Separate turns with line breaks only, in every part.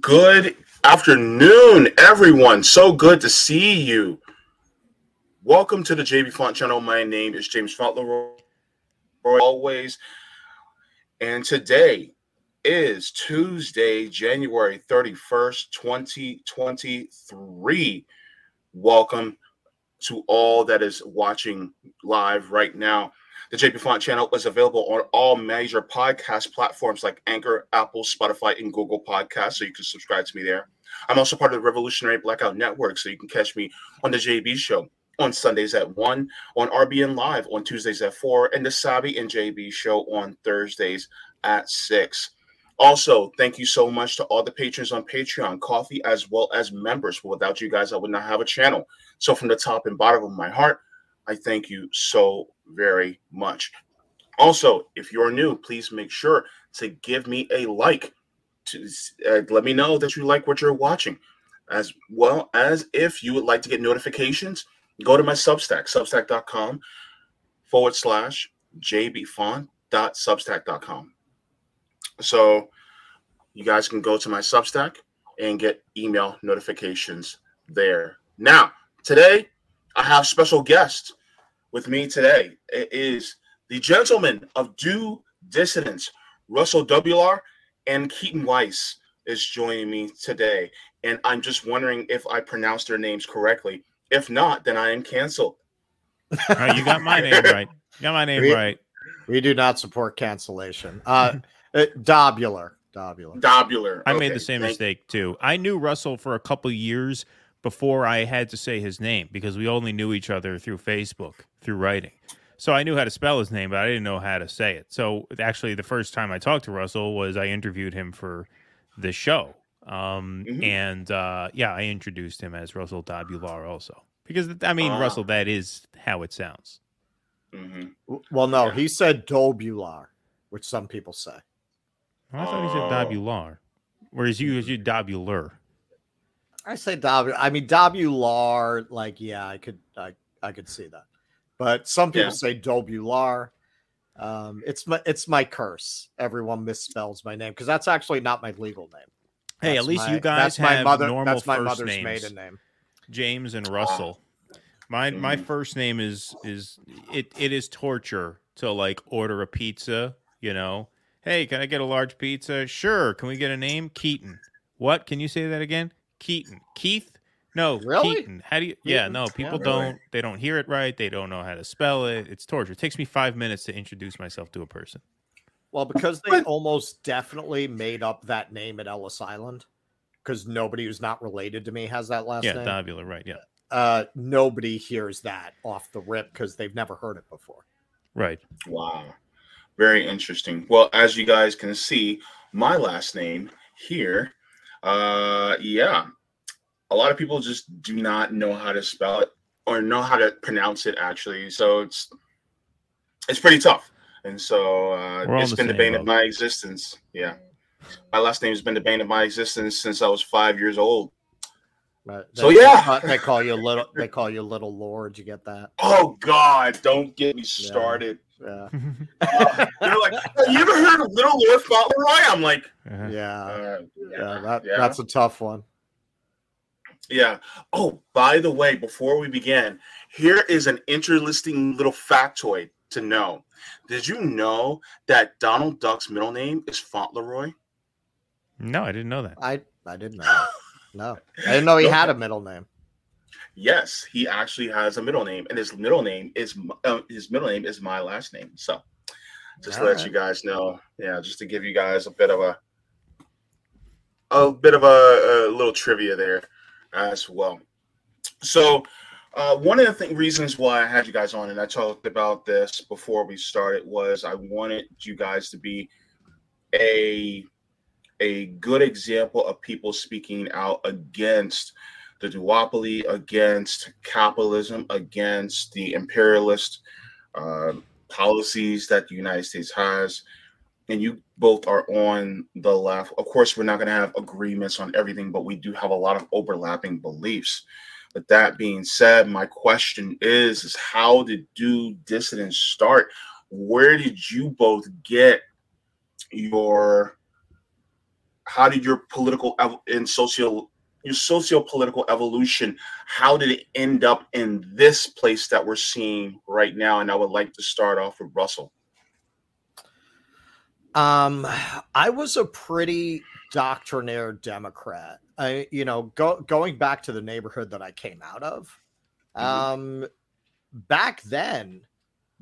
Good afternoon, everyone. So good to see you. Welcome to the Jaybefaunt channel. My name is James Fauntleroy, always. And today is Tuesday, January 31st, 2023. Welcome to all that is watching live right now. The Jaybefaunt channel is available on all major podcast platforms like Anchor, Apple, Spotify, and Google Podcasts. So you can subscribe to me there. I'm also part of the Revolutionary Blackout Network. So you can catch me on the JB Show on Sundays at 1, on RBN Live on Tuesdays at 4, and the Sabi and JB Show on Thursdays at 6. Also, thank you so much to all the patrons on Patreon, Ko-Fi, as well as members. Without you guys, I would not have a channel. So, from the top and bottom of my heart, I thank you so very much. Also, if you're new, please make sure to give me a like to uh, let me know that you like what you're watching, as well as if you would like to get notifications, go to my Substack, substack.com forward slash jaybefaunt.substack.com. So you guys can go to my Substack and get email notifications there. Now, today I have special guest with me today. is the gentleman of due dissidence, Russell WR and Keaton Weiss is joining me today. And I'm just wondering if I pronounced their names correctly. If not, then I am canceled.
Uh, you got my name right. You got my name
We-
right.
We do not support cancellation. Uh, uh Dobular. Dobular.
Dobular.
I made the same
thank-
mistake too. I knew Russell for a couple years before I had to say his name because we only knew each other through Facebook, through writing. So I knew how to spell his name, but I didn't know how to say it. So actually, the first time I talked to Russell was I interviewed him for the show. Um,
Mhm.
And uh, yeah, I introduced him as Russell Dabular also because I mean,
Ah.
Russell, that is how it sounds.
Mhm.
Well, no,
Yeah.
he said Dobular, which some people say.
I thought he said
Oh.
Dabular, whereas you, as you Dabular.
I say Dobular. I mean Dobular. Like, yeah, I could, I, I could see that. But some people
Yeah.
say Dobular. Um, it's my, it's my curse. Everyone misspells my name because that's actually not my legal name.
Hey, at least
my-
you guys
that's my
have
mother,
normal
That's my
first
mother's
names.
maiden name.
James and Russell. My my
Mhm.
first name is is it it is torture to like order a pizza, you know. Hey, can I get a large pizza? Sure. Can we get a name? Keaton. What? Can you say that again? Keaton. Keith? No,
Really?
Keaton. How do you Yeah,
Keaton?
no,
Yeah,
people
really.
don't they don't hear it right. They don't know how to spell it. It's torture. It takes me 5 minutes to introduce myself to a person.
Well, because they
But-
almost definitely made up that name at Ellis Island, because nobody who's not related to me has that last
yeah,
name.
Yeah, Davula, right. Yeah.
uh, nobody hears that off the rip because they've never heard it before.
Right.
Wow. Very interesting. Well, as you guys can see, my last name here, uh, yeah, a lot of people just do not know how to spell it or know how to pronounce it actually. So it's it's pretty tough. And so uh,
We're all in
it's been the bane of my existence. Yeah. My last name has been the bane of my existence since I was five years old.
But
So, yeah.
they call you little. They call you little Lord. You get that?
Oh God, don't get me started.
Yeah,
Uh, they're like, "Have you ever heard of Little Lord Fauntleroy? I'm like,
Uh-huh.
yeah,
uh,
yeah. That,
yeah.
That's a tough one.
Yeah. Oh, by the way, before we begin, here is an interesting little factoid to know. Did you know that Donald Duck's middle name is Fauntleroy?
No, I didn't know that.
I I didn't know. That. No, I didn't know he had a middle name.
Yes, he actually has a middle name, and his middle name is uh, his middle name is my last name. So, just to
All
let
right.
you guys know, yeah, just to give you guys a bit of a a bit of a, a little trivia there as well. So, uh, one of the th- reasons why I had you guys on, and I talked about this before we started, was I wanted you guys to be a a good example of people speaking out against the duopoly, against capitalism, against the imperialist uh, policies that the United States has. And you both are on the left. Of course, we're not going to have agreements on everything, but we do have a lot of overlapping beliefs. But that being said, my question is, is how did Due Dissidence start? Where did you both get your how did your political and social your socio-political evolution how did it end up in this place that we're seeing right now and i would like to start off with russell
um i was a pretty doctrinaire democrat i you know go, going back to the neighborhood that i came out of mm-hmm. um back then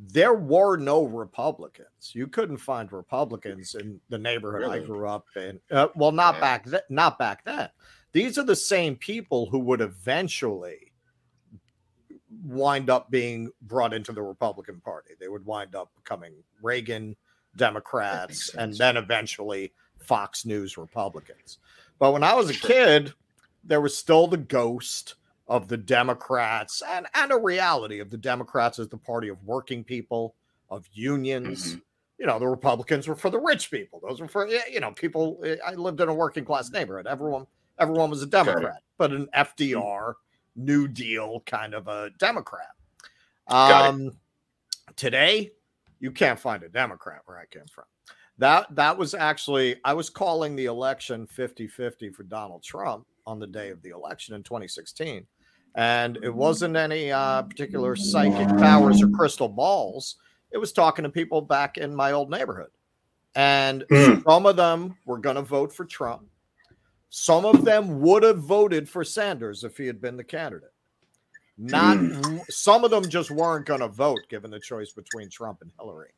there were no Republicans. You couldn't find Republicans in the neighborhood really? I grew up in. Uh, well, not yeah. back then. Not back then. These are the same people who would eventually wind up being brought into the Republican Party. They would wind up becoming Reagan Democrats and then eventually Fox News Republicans. But when I was a kid, there was still the ghost of the Democrats and, and a reality of the Democrats as the party of working people, of unions. Mm-hmm. You know, the Republicans were for the rich people. Those were for, you know, people. I lived in a working class neighborhood. Everyone everyone was a Democrat, but an FDR New Deal kind of a Democrat. Um, today, you can't find a Democrat where I came from. That that was actually I was calling the election 50-50 for Donald Trump on the day of the election in 2016. And it wasn't any uh, particular psychic powers or crystal balls. It was talking to people back in my old neighborhood. And mm. some of them were going to vote for Trump some of them would have voted for Sanders if he had been the candidate. Not mm. some of them just weren't going to vote given the choice between Trump and Hillary.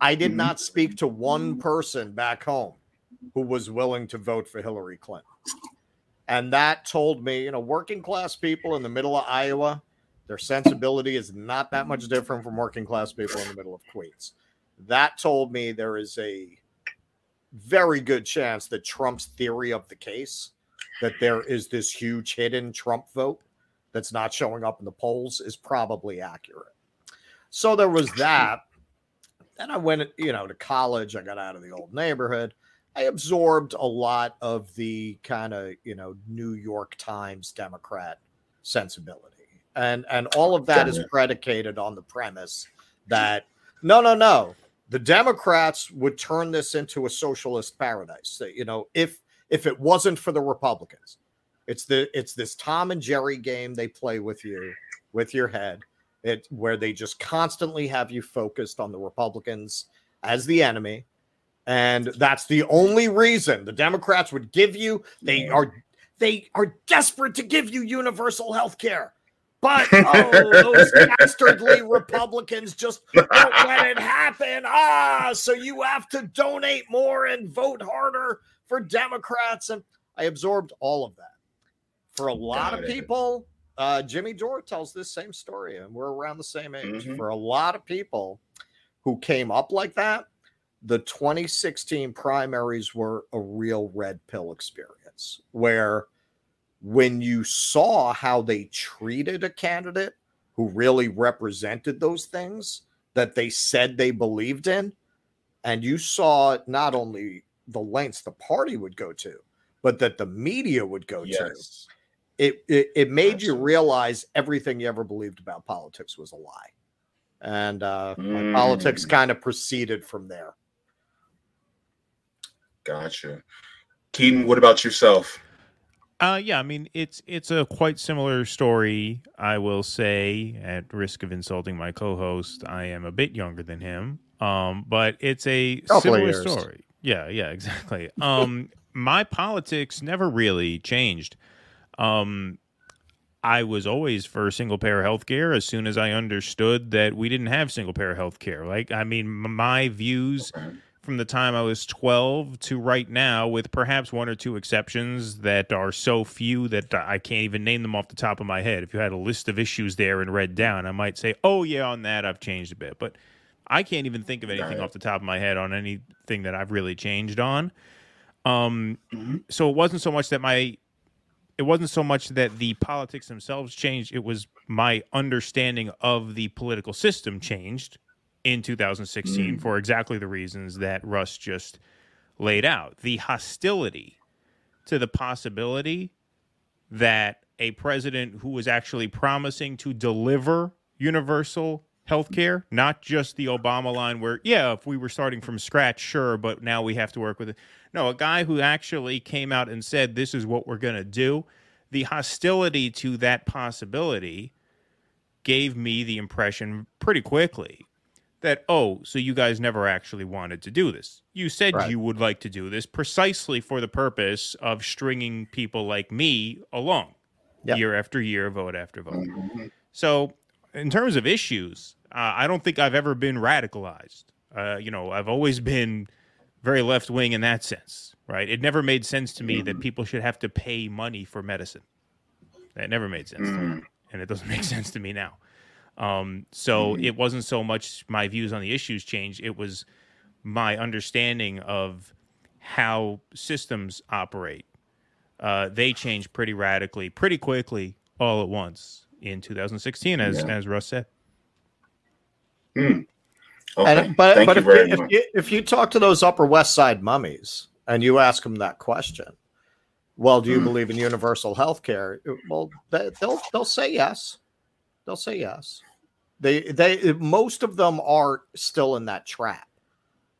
I did mm. not speak to one person back home who was willing to vote for Hillary Clinton. And that told me, you know, working class people in the middle of Iowa, their sensibility is not that much different from working class people in the middle of Queens. That told me there is a very good chance that Trump's theory of the case that there is this huge hidden Trump vote that's not showing up in the polls is probably accurate. So there was that. Then I went, you know, to college. I got out of the old neighborhood. I absorbed a lot of the kind of, you know, New York Times Democrat sensibility. And and all of that is predicated on the premise that no, no, no the Democrats would turn this into a socialist paradise. You know, if if it wasn't for the Republicans, it's the it's this Tom and Jerry game they play with you with your head. It where they just constantly have you focused on the Republicans as the enemy. And that's the only reason the Democrats would give you they are they are desperate to give you universal health care but oh, those dastardly Republicans just won't let it happen. Ah, so you have to donate more and vote harder for Democrats. And I absorbed all of that. For a lot Got of people, uh, Jimmy Dore tells this same story, and we're around the same age. Mm-hmm. For a lot of people who came up like that, the 2016 primaries were a real red pill experience where – when you saw how they treated a candidate who really represented those things that they said they believed in, and you saw not only the lengths the party would go to, but that the media would go yes. to, it, it, it made Absolutely. you realize everything you ever believed about politics was a lie. And uh, mm. politics kind of proceeded from there.
Gotcha. Keaton, what about yourself?
Uh, yeah, I mean it's it's a quite similar story. I will say, at risk of insulting my co-host, I am a bit younger than him. Um, but it's a similar story. Yeah, yeah, exactly. Um, my politics never really changed. Um, I was always for single payer health care as soon as I understood that we didn't have single payer health care. Like, I mean, my views. Okay from the time I was 12 to right now, with perhaps one or two exceptions that are so few that I can't even name them off the top of my head. If you had a list of issues there and read down, I might say, oh, yeah, on that I've changed a bit. But I can't even think of anything off the top of my head on anything that I've really changed on. Um, mm-hmm. So it wasn't so much that my. It wasn't so much that the politics themselves changed. It was my understanding of the political system changed in 2016 mm. for exactly the reasons that Russ just laid out. The hostility to the possibility that a president who was actually promising to deliver universal health care, not just the Obama line where, yeah, if we were starting from scratch, sure, but now we have to work with it. No, a guy who actually came out and said, this is what we're going to do. The hostility to that possibility gave me the impression pretty quickly that, oh, so you guys never actually wanted to do this. You said
Right.
you would like to do this precisely for the purpose of stringing people like me along
Yep.
year after year, vote after vote.
Mhm.
So, in terms of issues, uh, I don't think I've ever been radicalized. Uh, you know, I've always been very left wing in that sense, right? It never made sense to me that people should have to pay money for medicine. That never made sense to me,
Mm.
and it doesn't make sense to me now. Um, so
Mhm.
it wasn't so much my views on the issues changed; it was my understanding of how systems operate. Uh, they changed pretty radically, pretty quickly, all at once in 2016, as
Yeah.
as Russ said.
Mm. Okay.
And, but
Thank
but
you
if,
very
you, if,
much.
you, if you talk to those Upper West Side mummies and you ask them that question, well, do you
Hmm.
believe in universal health care? Well, they, they'll they'll say yes. They'll say yes. They they most of them are still in that trap.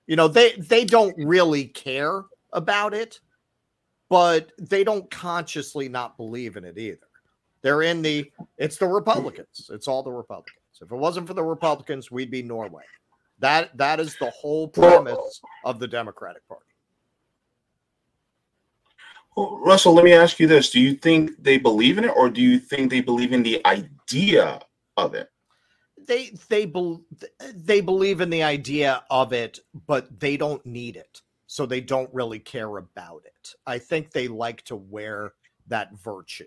You know, they they don't really care about it, but they don't consciously not believe in it either. They're in the it's the Republicans. It's all the Republicans. If it wasn't for the Republicans, we'd be Norway. That that is the whole premise of the Democratic Party.
Well, Russell, let me ask you this: Do you think they believe in it, or do you think they believe in the idea of it?
They they bel they believe in the idea of it, but they don't need it, so they don't really care about it. I think they like to wear that virtue.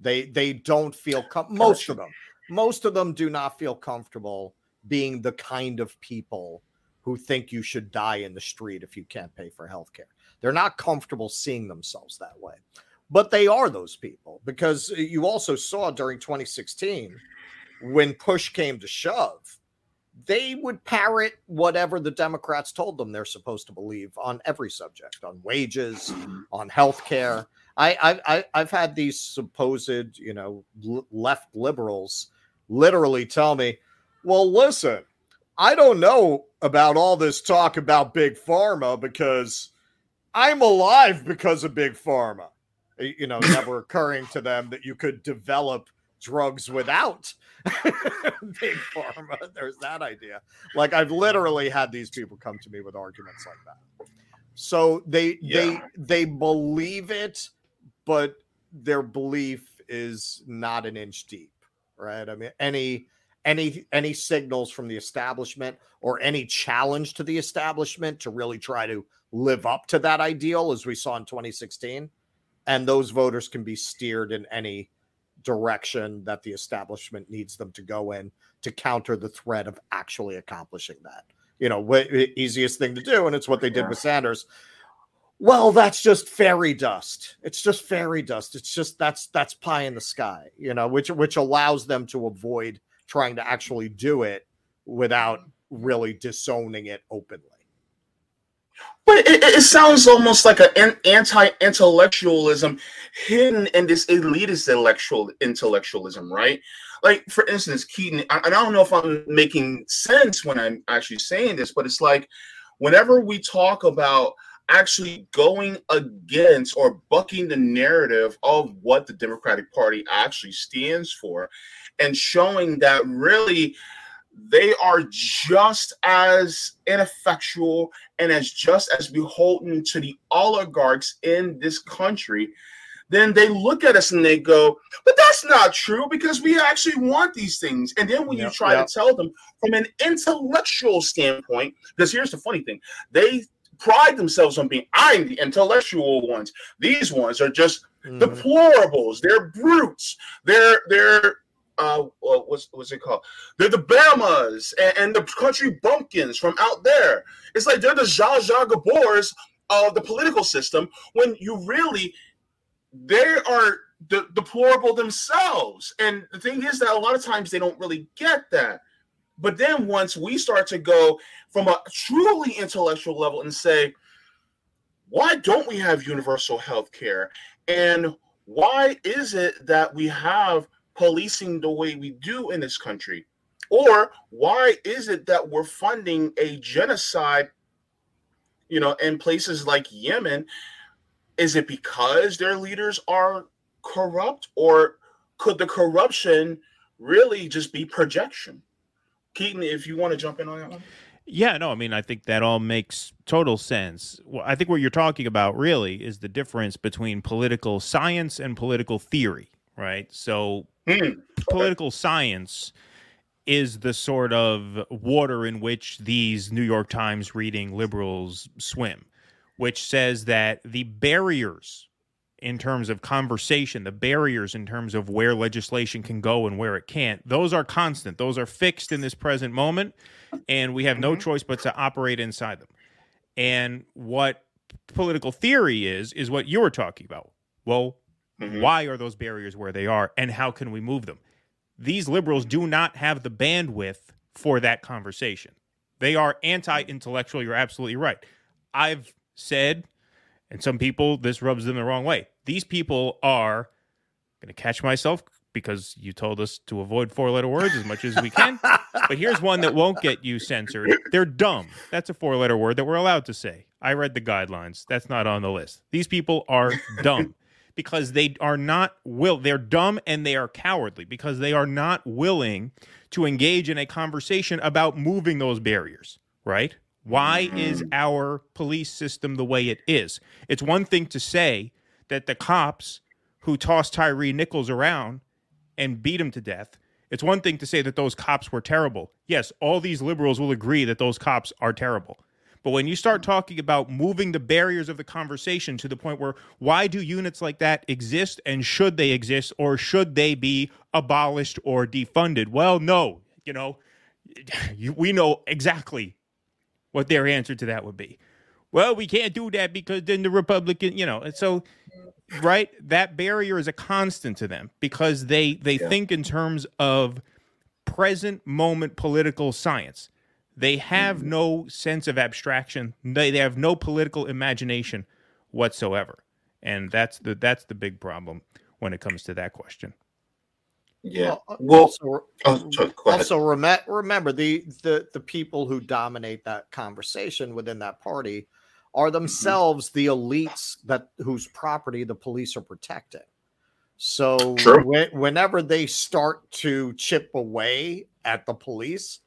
They they don't feel com- most of them most of them do not feel comfortable being the kind of people who think you should die in the street if you can't pay for health care. They're not comfortable seeing themselves that way. But they are those people because you also saw during 2016 when push came to shove, they would parrot whatever the Democrats told them they're supposed to believe on every subject, on wages, on health care. I, I, I've had these supposed, you know, left liberals literally tell me, well, listen, I don't know about all this talk about big pharma because I'm alive because of big pharma. You know, never occurring to them that you could develop drugs without big pharma. There's that idea. Like I've literally had these people come to me with arguments like that. So they they they believe it, but their belief is not an inch deep, right? I mean, any any any signals from the establishment or any challenge to the establishment to really try to live up to that ideal as we saw in 2016 and those voters can be steered in any direction that the establishment needs them to go in to counter the threat of actually accomplishing that. You know wh- easiest thing to do and it's what they did
Yeah.
with sanders. Well that's just fairy dust. It's just fairy dust. It's just that's that's pie in the sky you know which which allows them to avoid trying to actually do it without really disowning it openly
But it, it sounds almost like an anti-intellectualism hidden in this elitist intellectual intellectualism, right? Like, for instance, Keaton, and I don't know if I'm making sense when I'm actually saying this, but it's like whenever we talk about actually going against or bucking the narrative of what the Democratic Party actually stands for and showing that really they are just as ineffectual and as just as beholden to the oligarchs in this country, then they look at us and they go, but that's not true because we actually want these things. And then when you try
yep.
to tell them from an intellectual standpoint, because here's the funny thing, they pride themselves on being, I'm the intellectual ones. These ones are just
Mhm.
deplorables. They're brutes. They're they're uh what's what's it called? They're the Bamas and, and the country bumpkins from out there. It's like they're the Zsa Zsa Gabors of the political system when you really they are de- deplorable themselves. And the thing is that a lot of times they don't really get that. But then once we start to go from a truly intellectual level and say, why don't we have universal health care? And why is it that we have policing the way we do in this country? Or why is it that we're funding a genocide, you know, in places like Yemen? Is it because their leaders are corrupt, or could the corruption really just be projection? Keaton, if you want to jump in on that one.
Yeah, no, I mean, I think that all makes total sense. Well, I think what you're talking about really is the difference between political science and political theory, right? So,
Hmm.
political science is the sort of water in which these New York Times reading liberals swim, which says that the barriers in terms of conversation, the barriers in terms of where legislation can go and where it can't, those are constant. Those are fixed in this present moment, and we have no
Mhm.
choice but to operate inside them. And what political theory is, is what you were talking about. Well,
Mhm.
why are those barriers where they are, and how can we move them? These liberals do not have the bandwidth for that conversation. They are anti intellectual. You're absolutely right. I've said, and some people, this rubs them the wrong way. These people are going to catch myself because you told us to avoid four letter words as much as we can. but here's one that won't get you censored. They're dumb. That's a four letter word that we're allowed to say. I read the guidelines. That's not on the list. These people are dumb because they are not will they're dumb and they are cowardly because they are not willing to engage in a conversation about moving those barriers, right? Why is our police system the way it is? It's one thing to say that the cops who tossed Tyree Nichols around and beat him to death. It's one thing to say that those cops were terrible. Yes, all these liberals will agree that those cops are terrible. But when you start talking about moving the barriers of the conversation to the point where why do units like that exist and should they exist or should they be abolished or defunded? Well, no, you know, you, we know exactly what their answer to that would be. Well, we can't do that because then the Republican, you know, and so right that barrier is a constant to them because they they
Yeah.
think in terms of present moment political science they have
Mm-hmm.
no sense of abstraction they, they have no political imagination whatsoever and that's the that's the big problem when it comes to that question
Yeah.
Well,
Well,
also,
oh, sorry,
also rem- remember the, the the people who dominate that conversation within that party are themselves the elites that whose property the police are protecting. So
True.
when, whenever they start to chip away at the police,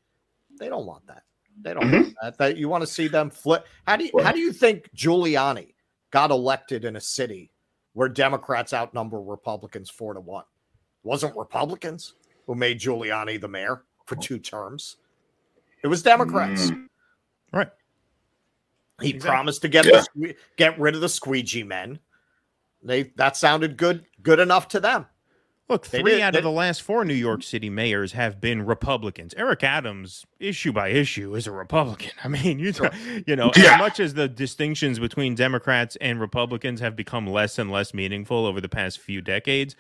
they don't want that. They don't
Mhm.
want that. That you want to see them flip. How do you
Well-
how do you think Giuliani got elected in a city where Democrats outnumber Republicans four to one? It wasn't Republicans who made Giuliani the mayor for two terms. It was Democrats.
Mm.
right
He
Exactly.
promised to get
Yeah.
the get rid of the squeegee men. They that sounded good good enough to them.
Look three
did-
out
they-
of the last four new york city mayors have been republicans eric adams issue by issue is a republican i mean you,
Sure.
you know
Yeah.
as much as the distinctions between democrats and republicans have become less and less meaningful over the past few decades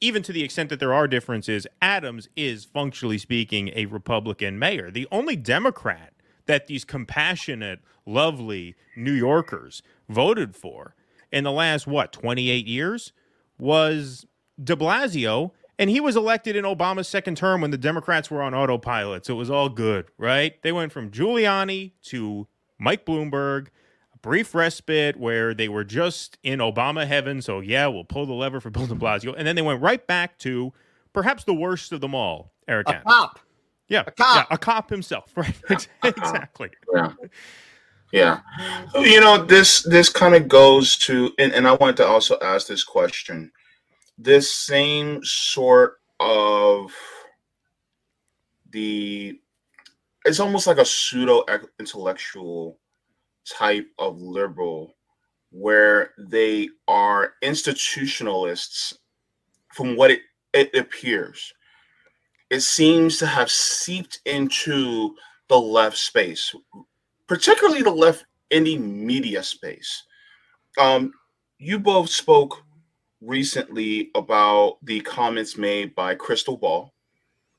even to the extent that there are differences, Adams is functionally speaking a Republican mayor. The only Democrat that these compassionate, lovely New Yorkers voted for in the last, what, 28 years was de Blasio. And he was elected in Obama's second term when the Democrats were on autopilot. So it was all good, right? They went from Giuliani to Mike Bloomberg a brief respite where they were just in Obama heaven. So yeah, we'll pull the lever for Bill De Blasio, and then they went right back to perhaps the worst of them all, Eric
A cop.
Yeah,
a cop.
yeah, a cop himself, right? exactly.
Yeah. Yeah. You know, this this kind of goes to and, and I wanted to also ask this question. This same sort of the it's almost like a pseudo intellectual type of liberal where they are institutionalists from what it, it appears. It seems to have seeped into the left space particularly the left indie media space. Um, you both spoke recently about the comments made by Krystal Ball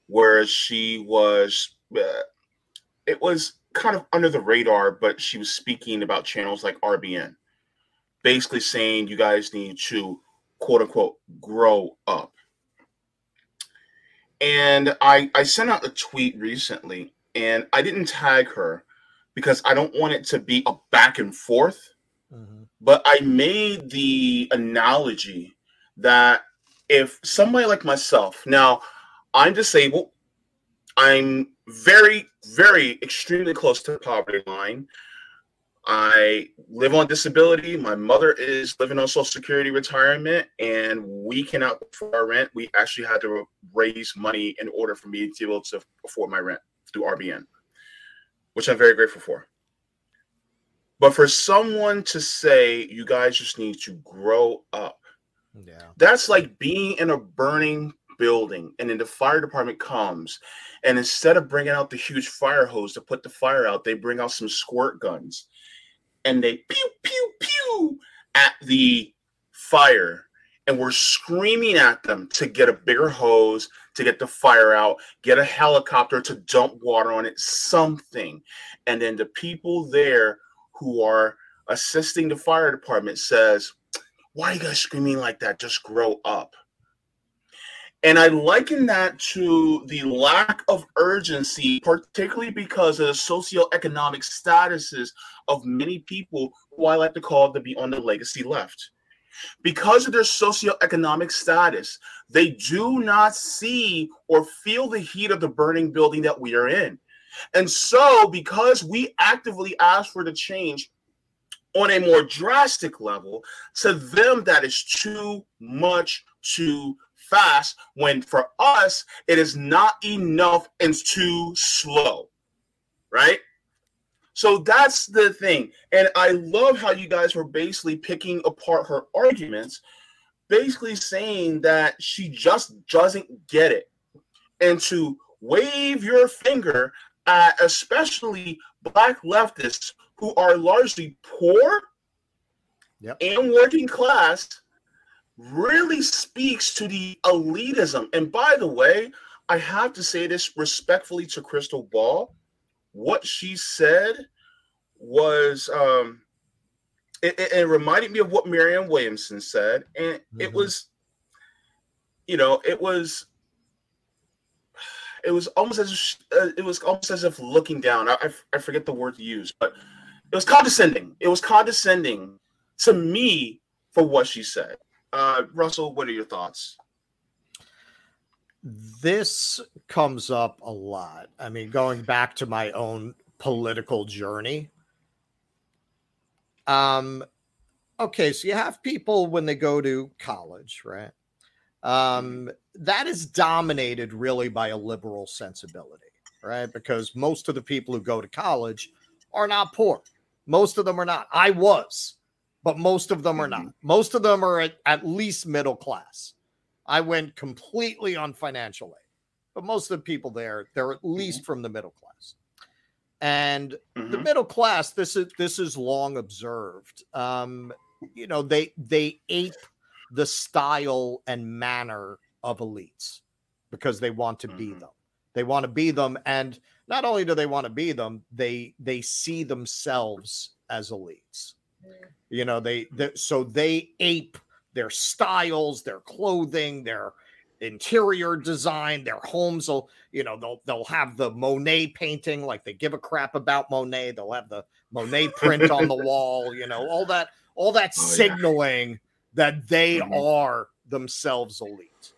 where she was uh, it was kind of under the radar, but she was speaking about channels like RBN, basically saying you guys need to quote unquote grow up. And I, I sent out a tweet recently and I didn't tag her because I don't want it to be a back and forth. Mm-hmm. But I made the analogy that if somebody like myself, now I'm disabled, I'm very, very extremely close to the poverty line. I live on disability. My mother is living on Social Security retirement, and we cannot afford our rent. We actually had to raise money in order for me to be able to afford my rent through RBN, which I'm very grateful for. But for someone to say you guys just need to grow up, yeah, that's like being in a burning building and then the fire department comes and instead of bringing out the huge fire hose to put the fire out they bring out some squirt guns and they pew pew pew at the fire and we're screaming at them to get a bigger hose to get the fire out get a helicopter to dump water on it something. And then the people there who are assisting the fire department says why are you guys screaming like that just grow up and I liken that to the lack of urgency, particularly because of the socioeconomic statuses of many people who I like to call to be on the legacy left. Because of their socioeconomic status, they do not see or feel the heat of the burning building that we are in. And so, because we actively ask for the change on a more drastic level, to them, that is too much too fast when for us it is not enough and too slow right? So that's the thing. And i love how you guys were basically picking apart her arguments basically saying that she just doesn't get it. And to wave your finger at especially black leftists who are largely poor yep. and working class really speaks to the elitism. And by the way, I have to say this respectfully to Krystal Ball. What she said was um it, it, it reminded me of what Marianne Williamson said, and mm-hmm. it was, you know, it was it was almost as if, uh, it was almost as if looking down. I, I, I forget the word to use, but it was condescending. It was condescending to me for what she said. Uh, Russell, what are your thoughts?
This comes up a lot. I mean, going back to my own political journey. Um, okay, so you have people when they go to college, right? Um, that is dominated really by a liberal sensibility, right? Because most of the people who go to college are not poor. Most of them are not. I was but most of them are not. Mm-hmm. Most of them are at, at least middle class. I went completely on financial aid, but most of the people there, they're at least mm-hmm. from the middle class. And mm-hmm. the middle class, this is this is long observed. Um, you know, they they ape the style and manner of elites because they want to be mm-hmm. them. They want to be them, and not only do they want to be them, they they see themselves as elites. You know, they, they so they ape their styles, their clothing, their interior design, their homes will, you know, they'll they'll have the Monet painting, like they give a crap about Monet. They'll have the Monet print on the wall, you know, all that, all that oh, signaling yeah. that they mm-hmm. are themselves elite.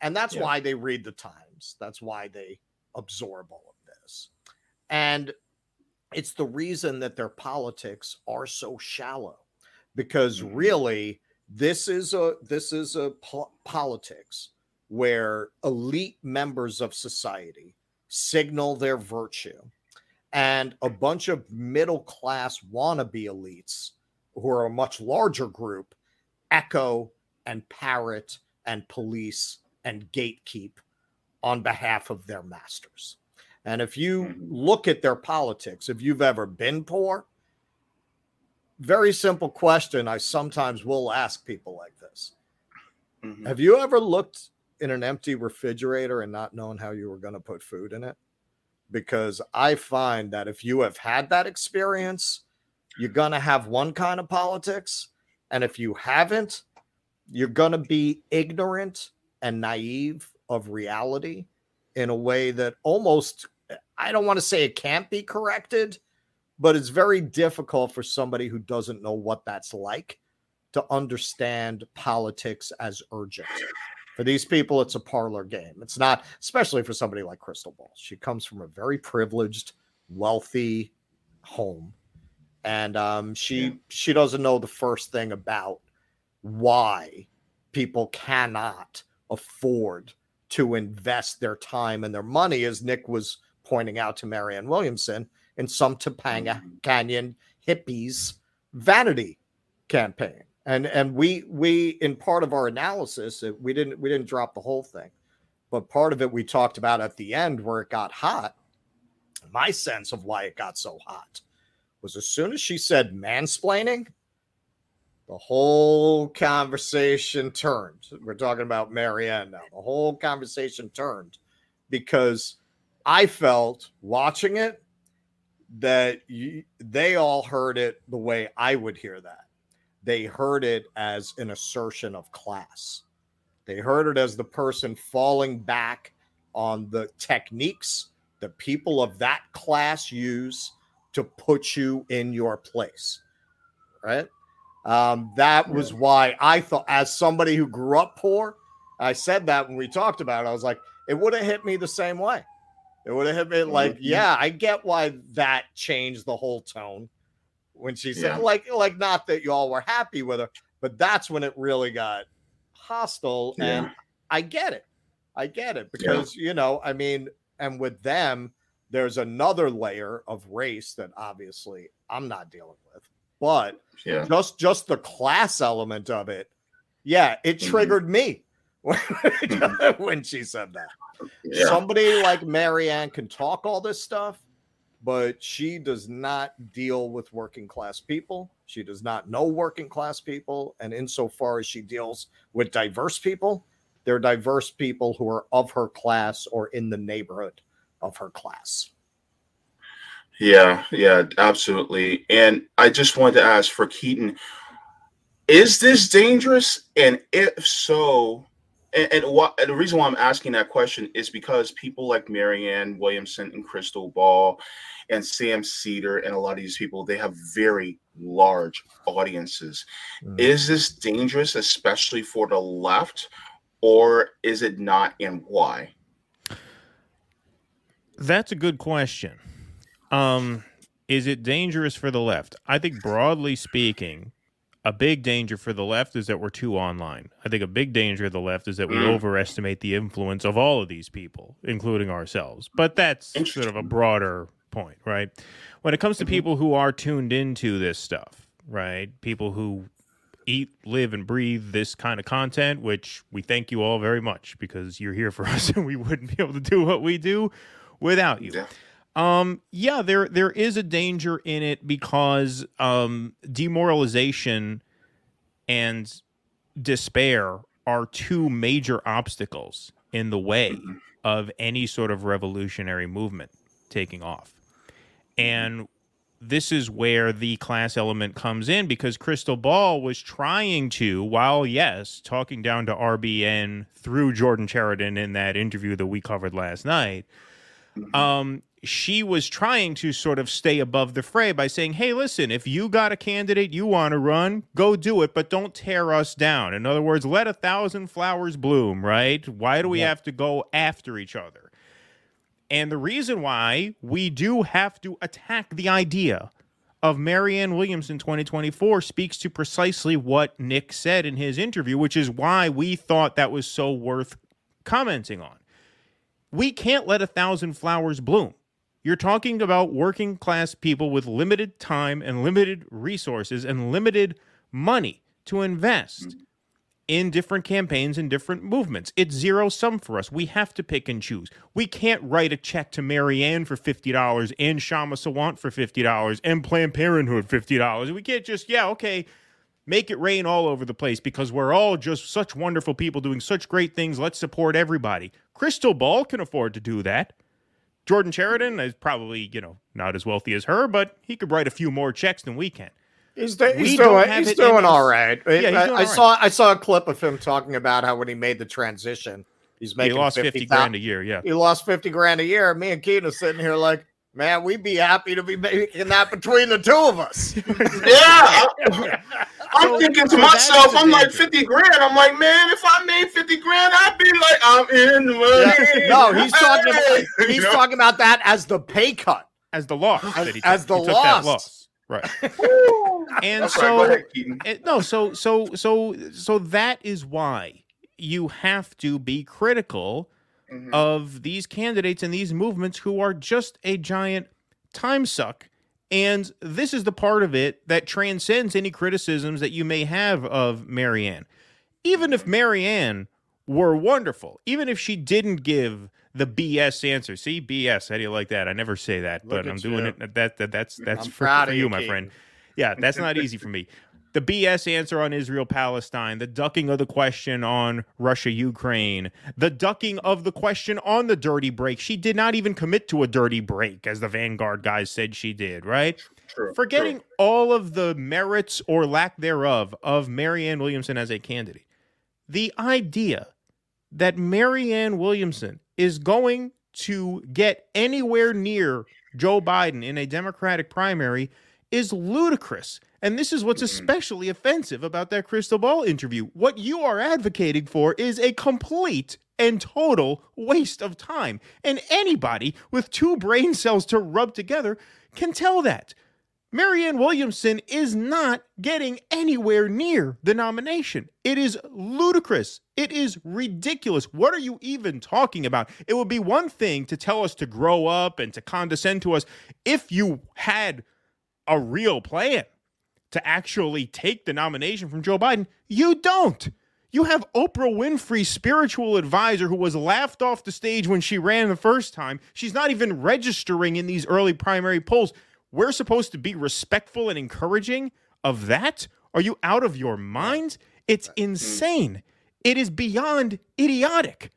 And that's yeah. why they read the times. That's why they absorb all of. And it's the reason that their politics are so shallow because mm-hmm. really this is a this is a po- politics where elite members of society signal their virtue and a bunch of middle class wannabe elites who are a much larger group echo and parrot and police and gatekeep on behalf of their masters and if you mm-hmm. look at their politics, if you've ever been poor, very simple question I sometimes will ask people like this mm-hmm. Have you ever looked in an empty refrigerator and not known how you were going to put food in it? Because I find that if you have had that experience, you're going to have one kind of politics. And if you haven't, you're going to be ignorant and naive of reality in a way that almost I don't want to say it can't be corrected, but it's very difficult for somebody who doesn't know what that's like to understand politics as urgent. For these people, it's a parlor game. It's not, especially for somebody like Krystal Ball. She comes from a very privileged, wealthy home, and um, she yeah. she doesn't know the first thing about why people cannot afford to invest their time and their money, as Nick was pointing out to Marianne Williamson, in some Topanga mm-hmm. Canyon hippies vanity campaign. And and we we in part of our analysis, we didn't we didn't drop the whole thing, but part of it we talked about at the end where it got hot. My sense of why it got so hot was as soon as she said mansplaining, the whole conversation turned. We're talking about Marianne now. The whole conversation turned because I felt watching it that you, they all heard it the way I would hear that. They heard it as an assertion of class. They heard it as the person falling back on the techniques that people of that class use to put you in your place. Right? Um, that was why I thought, as somebody who grew up poor, I said that when we talked about it. I was like, it would have hit me the same way. It would have been like, yeah, I get why that changed the whole tone when she said, yeah. like, like not that y'all were happy with her, but that's when it really got hostile. Yeah. And I get it. I get it because yeah. you know, I mean, and with them, there's another layer of race that obviously I'm not dealing with but yeah. just just the class element of it, yeah, it mm-hmm. triggered mm-hmm. me when she said that. Yeah. Somebody like Marianne can talk all this stuff, but she does not deal with working class people. She does not know working class people. And insofar as she deals with diverse people, they're diverse people who are of her class or in the neighborhood of her class.
Yeah, yeah, absolutely. And I just wanted to ask for Keaton, is this dangerous? And if so, and, and what and the reason why I'm asking that question is because people like Marianne Williamson and Krystal Ball and Sam Seder and a lot of these people, they have very large audiences. Mm. Is this dangerous, especially for the left, or is it not, and why?
That's a good question. Um, is it dangerous for the left? I think broadly speaking, a big danger for the left is that we're too online. I think a big danger of the left is that we mm. overestimate the influence of all of these people, including ourselves. But that's sort of a broader point, right? When it comes to mm-hmm. people who are tuned into this stuff, right? People who eat, live, and breathe this kind of content, which we thank you all very much because you're here for us and we wouldn't be able to do what we do without you. Yeah. Um, yeah, there there is a danger in it because um, demoralization and despair are two major obstacles in the way of any sort of revolutionary movement taking off. And this is where the class element comes in because Krystal Ball was trying to, while yes, talking down to RBN through Jordan Chariton in that interview that we covered last night. Mm-hmm. Um, she was trying to sort of stay above the fray by saying, hey, listen, if you got a candidate you want to run, go do it, but don't tear us down. In other words, let a thousand flowers bloom, right? Why do we yeah. have to go after each other? And the reason why we do have to attack the idea of Marianne Williamson 2024 speaks to precisely what Nick said in his interview, which is why we thought that was so worth commenting on. We can't let a thousand flowers bloom you're talking about working class people with limited time and limited resources and limited money to invest mm-hmm. in different campaigns and different movements. It's zero sum for us. We have to pick and choose. We can't write a check to Marianne for $50 and Kshama Sawant for $50 and Planned Parenthood $50. We can't just, yeah, okay, make it rain all over the place because we're all just such wonderful people doing such great things. Let's support everybody. Krystal Ball can afford to do that. Jordan Chariton is probably, you know, not as wealthy as her, but he could write a few more checks than we can.
He's, do- he's doing, he's doing all right. Yeah, I, I saw I saw a clip of him talking about how when he made the transition, He's making He
lost
50,
fifty grand a year. Yeah.
He lost 50 grand a year. Me and Keaton are sitting here like, man, we'd be happy to be making that between the two of us.
Yeah, I, I'm
So-
thinking to
so that is
myself, I'm like 50 grand. I'm like, man, if I made 50 grand, I'd be like, I'm in the money.
Yeah. No, he's talking about he's talking about that as the pay cut.
As the loss.
As-
that he
as
took.
the
He took that
loss.
loss. Right. And
I'm sorry, go
so
ahead, Keaton.
no, so so so so that is why you have to be critical
Mhm.
of these candidates and these movements who are just a giant time suck. And this is the part of it that transcends any criticisms that you may have of Marianne. Even if Marianne were wonderful, even if she didn't give the BS answer. See, BS. How do you like that? I never say that,
Look
but I'm doing
you.
it. That, that that's that's
I'm
for,
proud
for
of
you,
you,
my friend. Yeah, that's not easy for me. The BS answer on Israel Palestine, the ducking of the question on Russia Ukraine, the ducking of the question on the dirty break. She did not even commit to a dirty break, as the Vanguard guys said she did, right?
True,
Forgetting
true.
all of the merits or lack thereof of Marianne Williamson as a candidate. The idea that Marianne Williamson is going to get anywhere near Joe Biden in a Democratic primary is ludicrous. And this is what's
Mhm.
especially offensive about that Krystal Ball interview. What you are advocating for is a complete and total waste of time. And anybody with two brain cells to rub together can tell that. Marianne Williamson is not getting anywhere near the nomination. It is ludicrous. It is ridiculous. What are you even talking about? It would be one thing to tell us to grow up and to condescend to us if you had a real plan to actually take the nomination from Joe Biden. You don't. You have Oprah Winfrey's spiritual advisor who was laughed off the stage when she ran the first time. She's not even registering in these early primary polls. We're supposed to be respectful and encouraging of that? Are you out of your mind? It's mm. insane. It is beyond idiotic.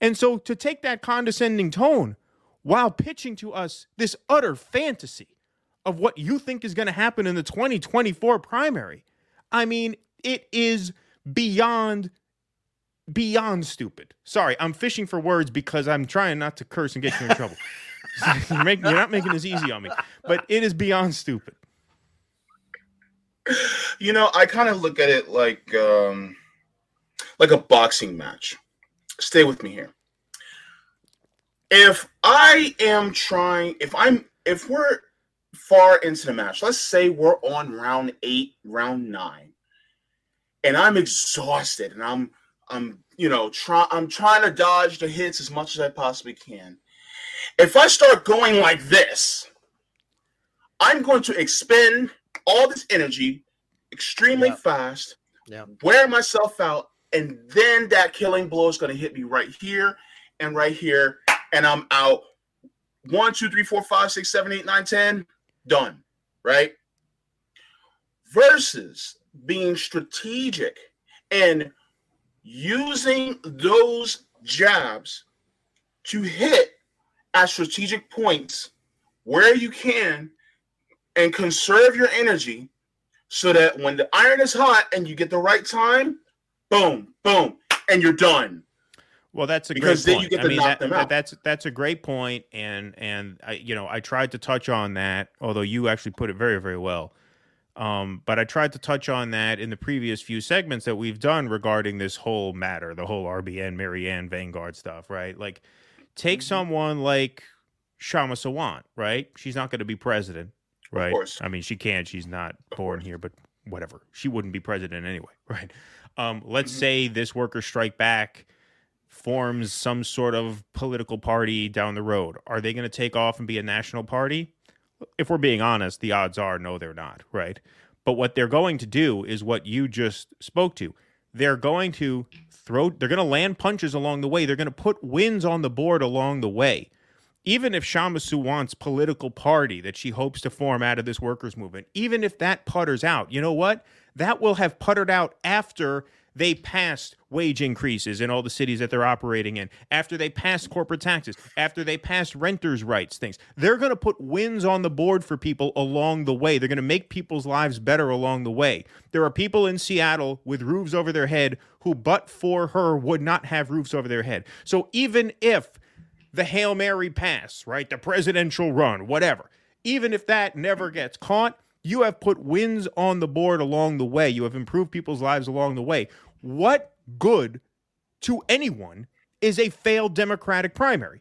And so to take that condescending tone while pitching to us this utter fantasy of what you think is going to happen in the 2024 primary, I mean, it is beyond beyond stupid. Sorry, I'm fishing for words because I'm trying not to curse and get you in trouble. you're, making, you're not making this easy on me, but it is beyond stupid.
You know, I kind of look at it like um like a boxing match. Stay with me here. If I am trying, if I'm, if we're far into the match, let's say we're on round eight, round nine, and I'm exhausted, and I'm, I'm, you know, try, I'm trying to dodge the hits as much as I possibly can. If I start going like this, I'm going to expend all this energy extremely
Yeah.
fast,
Yeah.
wear myself out, and then that killing blow is going to hit me right here and right here, and I'm out. One, two, three, four, five, six, seven, eight, nine, ten, done. Right? Versus being strategic and using those jabs to hit at strategic points where you can and conserve your energy so that when the iron is hot and you get the right time, boom, boom, and you're done.
Well, that's a
Because
great point. I mean, that,
them
that-
out.
that's that's a great point, and and I, you know, I tried to touch on that, although you actually put it very very well. Um, but I tried to touch on that in the previous few segments that we've done regarding this whole matter, the whole RBN, Marianne Vanguard stuff, right? Like, take
Mhm.
someone like Kshama Sawant, right? She's not going to be president, right?
course.
I mean, she can't. She's not
Of
born
course.
here, but whatever. She wouldn't be president anyway, right? Um, let's
Mhm.
say this worker strike back forms some sort of political party down the road. Are they going to take off and be a national party? If we're being honest, the odds are no, they're not, right? But what they're going to do is what you just spoke to. They're going to throw, they're going to land punches along the way. They're going to put wins on the board along the way. Even if Kshama Sawant's political party that she hopes to form out of this workers' movement, even if that putters out, you know what? That will have puttered out after they passed wage increases in all the cities that they're operating in, after they passed corporate taxes, after they passed renters' rights things, they're going to put wins on the board for people along the way. They're going to make people's lives better along the way. There are people in Seattle with roofs over their head who, but for her, would not have roofs over their head. So even if the Hail Mary pass, right, the presidential run, whatever, even if that never gets caught, you have put wins on the board along the way. You have improved people's lives along the way. What good to anyone is a failed Democratic primary?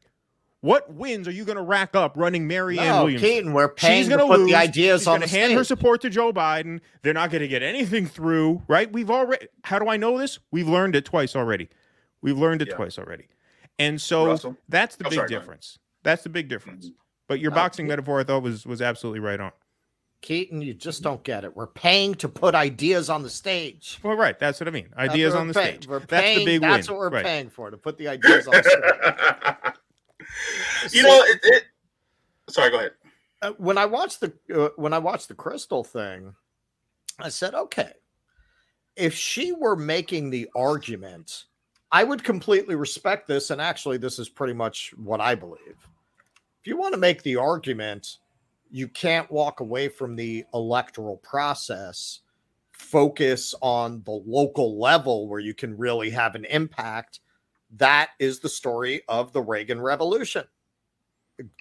What wins are you going to rack up running Marianne
no,
Williams?
Keaton, we're paying
She's going to
put
lose.
the ideas
She's
on
gonna
the
hand her support to Joe Biden. They're not going to get anything through, right? We've already. How do I know this? We've learned it twice already. We've learned it
Yeah.
twice already, and so
Russell?
that's the
Oh,
big
sorry,
difference. That's the big difference. But your
No,
boxing
Ke-
metaphor, I thought was was absolutely right on.
Keaton, you just don't get it. We're paying to put ideas on the stage.
Well, right. That's what I mean. Ideas on the
paying-
stage.
We're
that's
paying,
the big
That's
win.
what we're
right.
paying for to put the ideas on the stage.
you know, it, it, sorry, go ahead.
uh, when I watched the uh, when I watched the Krystal thing, I said, okay, if she were making the argument, I would completely respect this. And actually, this is pretty much what I believe. If you want to make the argument, you can't walk away from the electoral process. Focus on the local level where you can really have an impact. That is the story of the Reagan Revolution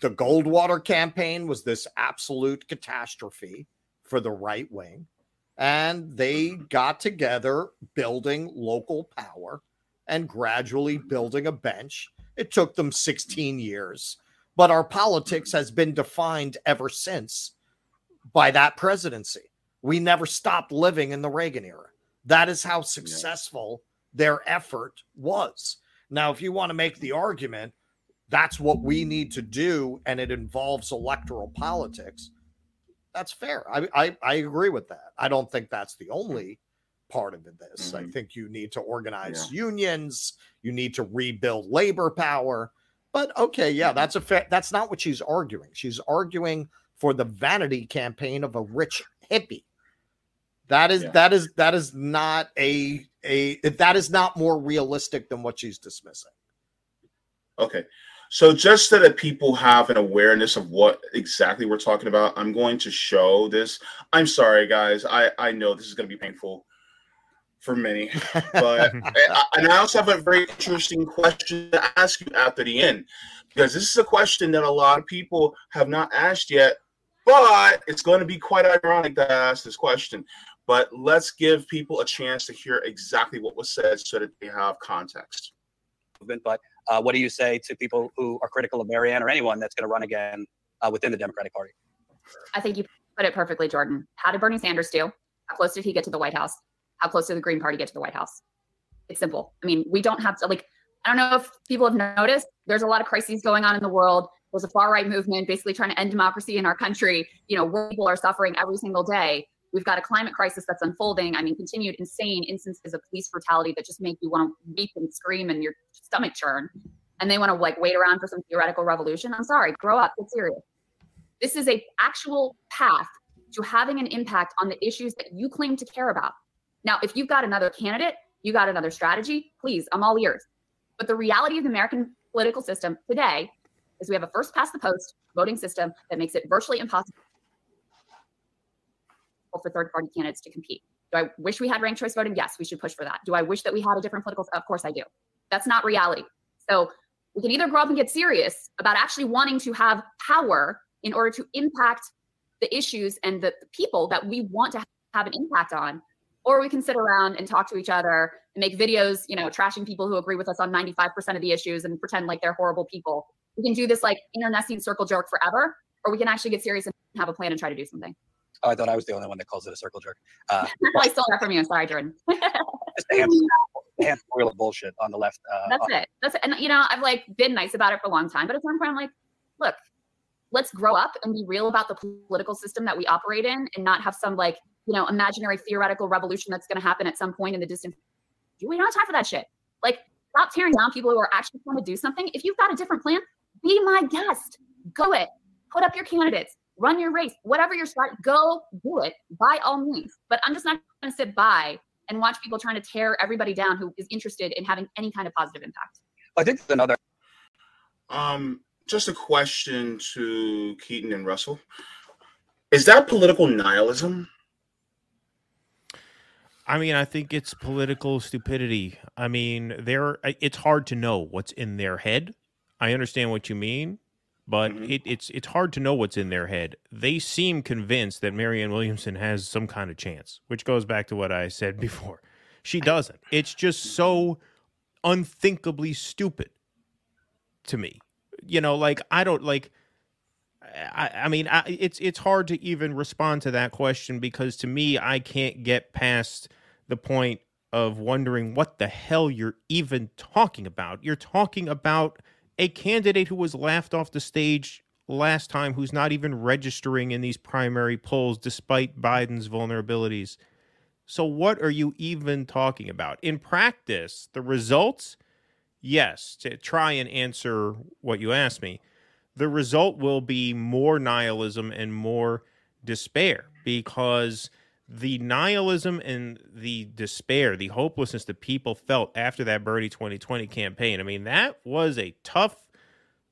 the Goldwater campaign was this absolute catastrophe for the right wing. And they got together building local power and gradually building a bench. It took them 16 years, but our politics has been defined ever since by that presidency. We never stopped living in the Reagan era. That is how successful their effort was. Now, if you want to make the argument, that's what we need to do and it involves electoral politics that's fair i i, I agree with that i don't think that's the only part of this i
Mhm.
think you need to organize unions you need to rebuild labor power but okay yeah
Mhm.
that's a fair that's not what she's arguing she's arguing for the vanity campaign of a rich hippie that is
Yeah.
that is that is not a a that is not more realistic than what she's dismissing
Okay. So just so that people have an awareness of what exactly we're talking about, I'm going to show this. I'm sorry, guys. I, I know this is going to be painful for many, but I, and I also have a very interesting question to ask you after the end, because this is a question that a lot of people have not asked yet, but it's going to be quite ironic to ask this question. But let's give people a chance to hear exactly what was said so that they have context.
movement. But uh, what do you say to people who are critical of Marianne or anyone that's going to run again uh, within the Democratic Party?
I think you put it perfectly, Jordan. How did Bernie Sanders do? How close did he get to the White House? How close did the Green Party get to the White House? It's simple. I mean, we don't have to like. I don't know if people have noticed. There's a lot of crises going on in the world. There's a far right movement basically trying to end democracy in our country. You know, people are suffering every single day. We've got a climate crisis that's unfolding. I mean, continued insane instances of police brutality that just make you want to weep and scream and your stomach churn. And they want to like wait around for some theoretical revolution. I'm sorry, grow up, get serious. This is a actual path to having an impact on the issues that you claim to care about. Now, if you've got another candidate, you got another strategy, please, I'm all ears. But the reality of the American political system today is we have a first past the post voting system that makes it virtually impossible for third party candidates to compete. Do I wish we had ranked choice voting? Yes, we should push for that. Do I wish that we had a different political? Of course I do. That's not reality. So we can either grow up and get serious about actually wanting to have power in order to impact the issues and the people that we want to have an impact on, or we can sit around and talk to each other and make videos, you know, trashing people who agree with us on 95% of the issues and pretend like they're horrible people. We can do this like internecine circle jerk forever, or we can actually get serious and have a plan and try to do something.
Oh, I thought I was the only one that calls it a circle jerk. Uh,
I stole that from you. Sorry, Jordan.
just a handful, a handful of bullshit on the left. Uh,
That's it. That's it. And you know, I've like been nice about it for a long time, but at some point I'm like, look, let's grow up and be real about the political system that we operate in and not have some like, you know, imaginary theoretical revolution that's going to happen at some point in the distant future. We don't have time for that shit. Like, stop tearing down people who are actually trying to do something. If you've got a different plan, be my guest. Go it. Put up your candidates. Run your race. Whatever your start, go do it by all means. But I'm just not going to sit by and watch people trying to tear everybody down who is interested in having any kind of positive impact.
I think there's another.
Um, just a question to Keaton and Russell. Is that political nihilism?
I mean, I think it's political stupidity. I mean, there it's hard to know what's in their head. I understand what you mean, but
Mhm.
it, it's it's hard to know what's in their head. They seem convinced that Marianne Williamson has some kind of chance, which goes back to what I said before. She doesn't. It's just so unthinkably stupid to me. You know, like I don't like. I, I mean, I, it's it's hard to even respond to that question because to me, I can't get past the point of wondering what the hell you're even talking about. You're talking about a candidate who was laughed off the stage last time, who's not even registering in these primary polls despite Biden's vulnerabilities. So, what are you even talking about? In practice, the results, yes, to try and answer what you asked me, the result will be more nihilism and more despair because the nihilism and the despair, the hopelessness that people felt after that Bernie 2020 campaign, I mean, that was a tough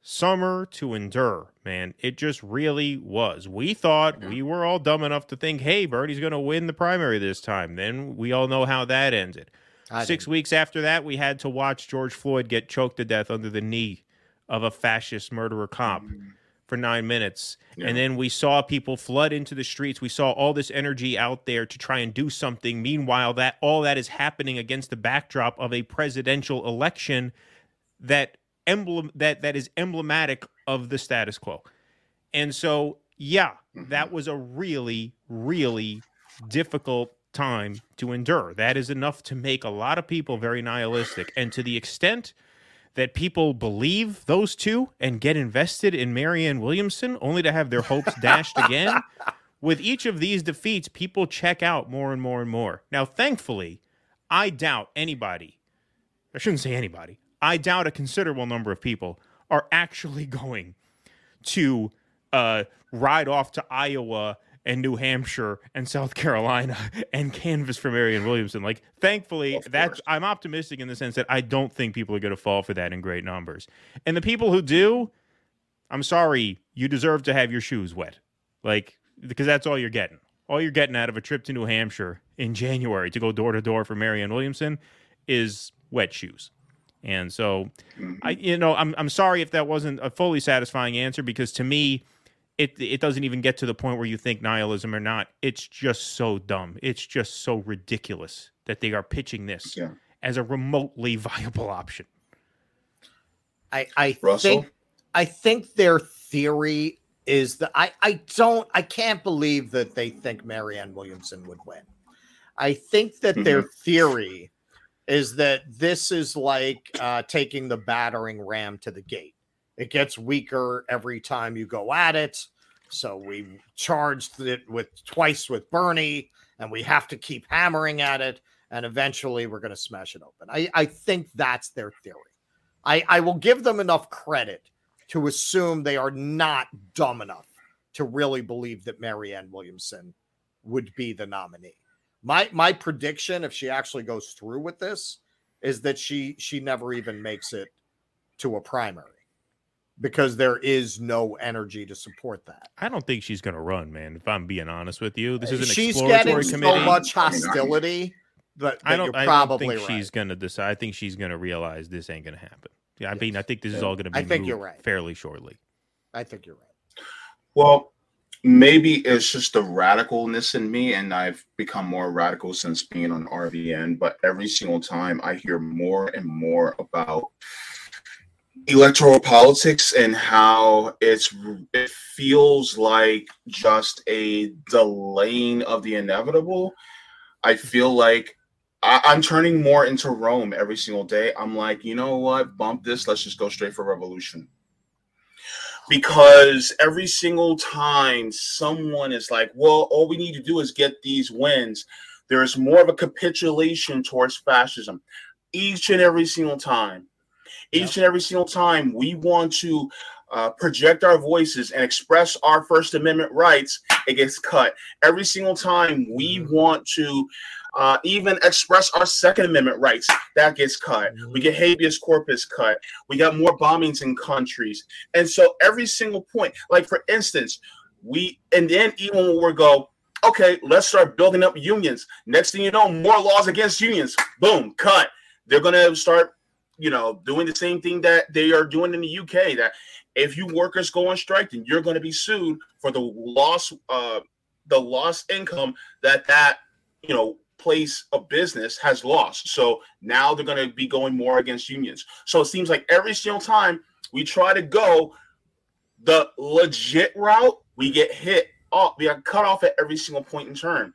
summer to endure, man. It just really was. We thought we were all dumb enough to think, hey, Bernie's going to win the primary this time. Then we all know how that ended.
I
Six
didn't.
weeks after that, we had to watch George Floyd get choked to death under the knee of a fascist murderer cop mm. for nine minutes.
Yeah.
And then we saw people flood into the streets. We saw all this energy out there to try and do something. Meanwhile, that all that is happening against the backdrop of a presidential election that emblem that that is emblematic of the status quo. And so, yeah, that mm-hmm. was a really, really difficult time to endure. That is enough to make a lot of people very nihilistic. And to the extent that people believe those two and get invested in Marianne Williamson only to have their hopes dashed again, with each of these defeats, people check out more and more and more. Now, thankfully, I doubt anybody, I shouldn't say anybody, I doubt a considerable number of people are actually going to uh, ride off to Iowa and New Hampshire and South Carolina and canvas for Marianne Williamson. Like, thankfully,
Of
that's. I'm optimistic in the sense that I don't think people are going to fall for that in great numbers. And the people who do, I'm sorry, you deserve to have your shoes wet. Like, because that's all you're getting. All you're getting out of a trip to New Hampshire in January to go door to door for Marianne Williamson is wet shoes. And so. I mm-hmm. you know I'm I'm sorry if that wasn't a fully satisfying answer because to me it it doesn't even get to the point where you think nihilism or not. It's just so dumb. It's just so ridiculous that they are pitching this
Yeah.
as a remotely viable option.
I, I
Russell?
think I think their theory is that I, I don't I can't believe that they think Marianne Williamson would win. I think that their theory is that this is like uh, taking the battering ram to the gate. It gets weaker every time you go at it. So we charged it with twice with Bernie, and we have to keep hammering at it, and eventually we're going to smash it open. I, I think that's their theory. I, I will give them enough credit to assume they are not dumb enough to really believe that Marianne Williamson would be the nominee. My my prediction, if she actually goes through with this, is that she she never even makes it to a primary because there is no energy to support that.
I don't think she's going to run, man. If I'm being honest with you, this uh, is an
She's
exploratory
getting
committee.
so much
I mean, I-
hostility that, that
I don't.
you're
I
probably
don't think
right.
she's going to decide. I think she's going to realize this ain't going to happen. Yeah, I mean, I think this is all going to be.
I think
moved
you're right.
Fairly shortly.
I think you're right.
Well, maybe it's just the radicalness in me, and I've become more radical since being on RVN. But every single time I hear more and more about electoral politics and how it's it feels like just a delaying of the inevitable. I feel like I, I'm turning more into Rome every single day. I'm like, you know what? Bump this. Let's just go straight for revolution because every single time someone is like, well, all we need to do is get these wins, there's more of a capitulation towards fascism each and every single time. Each and every single time we want to uh, project our voices and express our First Amendment rights, it gets cut. Every single time we want to uh, even express our Second Amendment rights. That gets cut. We get habeas corpus cut. We got more bombings in countries. And so every single point, like for instance, we, and then even when we go, okay, let's start building up unions. Next thing you know, more laws against unions. Boom, cut. They're going to start, you know, doing the same thing that they are doing in the UK. That if you workers go on strike, then you're going to be sued for the loss, uh, the lost income that that you know place of business has lost. So now they're going to be going more against unions. So it seems like every single time we try to go the legit route, we get hit off. We are cut off at every single point in turn.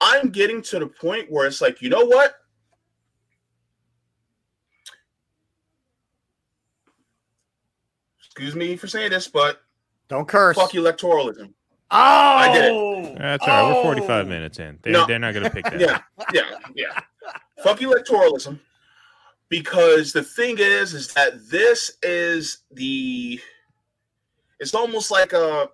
I'm getting to the point where it's like, you know what? Excuse me for saying this, but
Don't curse.
fuck electoralism.
Oh,
I did it.
That's all right. We're 45
Oh.
minutes in. They're,
No.
they're not going to pick that.
yeah, yeah, yeah. Fuck electoralism. Because the thing is, is that this is the it's almost like a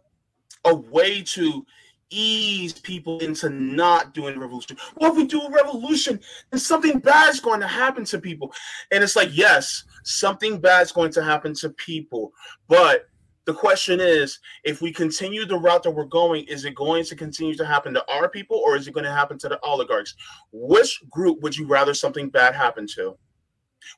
a way to ease people into not doing a revolution. Well, if we do a revolution, then something bad is going to happen to people. And it's like, yes, something bad is going to happen to people. But the question is, if we continue the route that we're going, is it going to continue to happen to our people or is it going to happen to the oligarchs? Which group would you rather something bad happen to?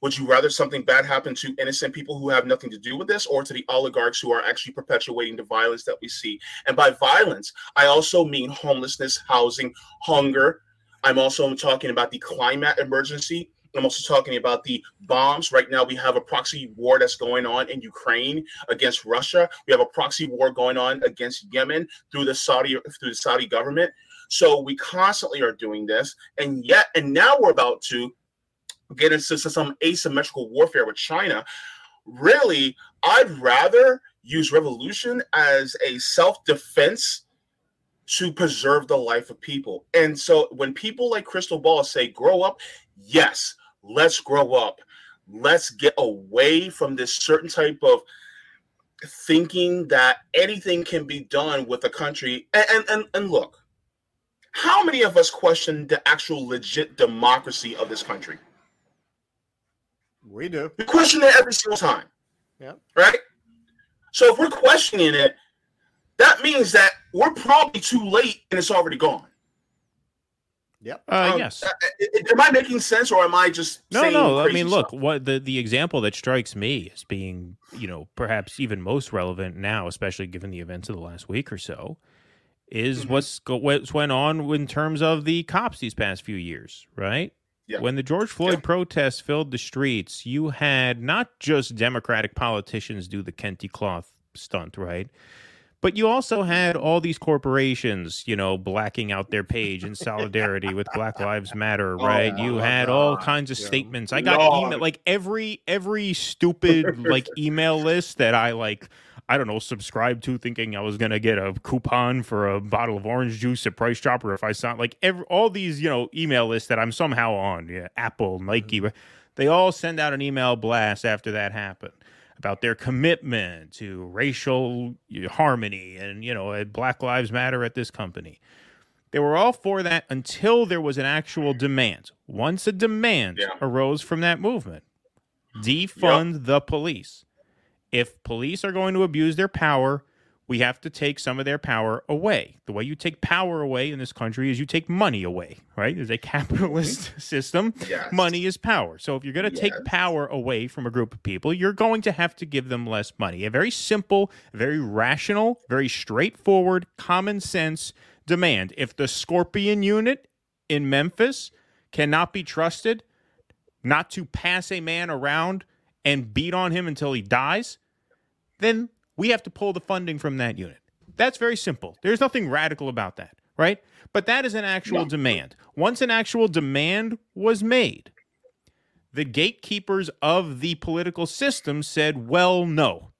Would you rather something bad happen to innocent people who have nothing to do with this or to the oligarchs who are actually perpetuating the violence that we see? And by violence, I also mean homelessness, housing, hunger. I'm also talking about the climate emergency. I'm also talking about the bombs. Right now, we have a proxy war that's going on in Ukraine against Russia. We have a proxy war going on against Yemen through the Saudi through the Saudi government. So we constantly are doing this, and yet, and now we're about to get into some asymmetrical warfare with China. Really, I'd rather use revolution as a self-defense to preserve the life of people. And so when people like Krystal Ball say grow up, yes, let's grow up. Let's get away from this certain type of thinking that anything can be done with a country. And and and, and look, how many of us question the actual legit democracy of this country?
We do.
We question it every single time.
Yeah.
Right? So if we're questioning it, that means that we're probably too late and it's already gone.
Yep.
Uh,
Um,
yes.
uh, uh, Am I making sense or am I just
No,
saying
no. I mean, look,
stuff?
what the the example that strikes me as being, you know, perhaps even most relevant now, especially given the events of the last week or so, is
Mhm.
what's what's went on in terms of the cops these past few years, right?
Yeah.
When the George Floyd
Yeah.
protests filled the streets, you had not just Democratic politicians do the Kente cloth stunt, right? But you also had all these corporations, you know, blacking out their page in solidarity with Black Lives Matter,
Oh
right? you had all kinds of
Yeah.
statements. I got email like every every stupid like email list that I like I don't know, subscribe to thinking I was gonna get a coupon for a bottle of orange juice at Price Chopper if I saw like every all these, you know, email lists that I'm somehow on. Yeah, Apple, mm-hmm. Nike, they all send out an email blast after that happened about their commitment to racial harmony and you know uh, black lives matter at this company they were all for that until there was an actual demand once a demand
Yeah.
arose from that movement defund the police if police are going to abuse their power we have to take some of their power away the way you take power away in this country is you take money away right it's a capitalist mm-hmm. system
Yes.
money is power. So if you're going to take power away from a group of people, you're going to have to give them less money. A very simple, very rational, very straightforward, common sense demand. If the Scorpion unit in Memphis cannot be trusted not to pass a man around and beat on him until he dies, then we have to pull the funding from that unit. That's very simple. There's nothing radical about that, right? But that is an actual
No.
demand. Once an actual demand was made, the gatekeepers of the political system said, well, no.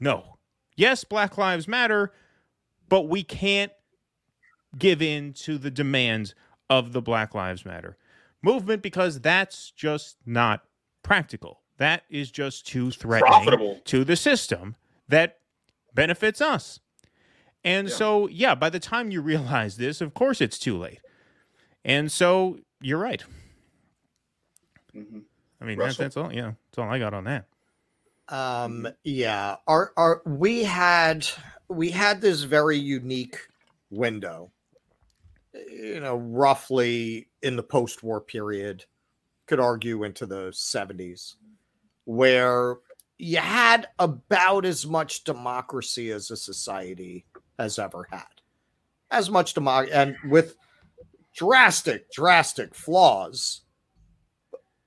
No. Yes, Black Lives Matter, but we can't give in to the demands of the Black Lives Matter movement because that's just not practical. That is just too threatening
Profitable.
to the system that benefits us. And
Yeah.
so, yeah, by the time you realize this, of course it's too late. And so you're right.
Mhm.
I mean, that,
Russell?
that's all. Yeah, that's all I got on that.
Um, yeah, our our we had we had this very unique window, you know, roughly in the post-war period, could argue into the 70s, where you had about as much democracy as a society has ever had. As much democracy and with drastic, drastic flaws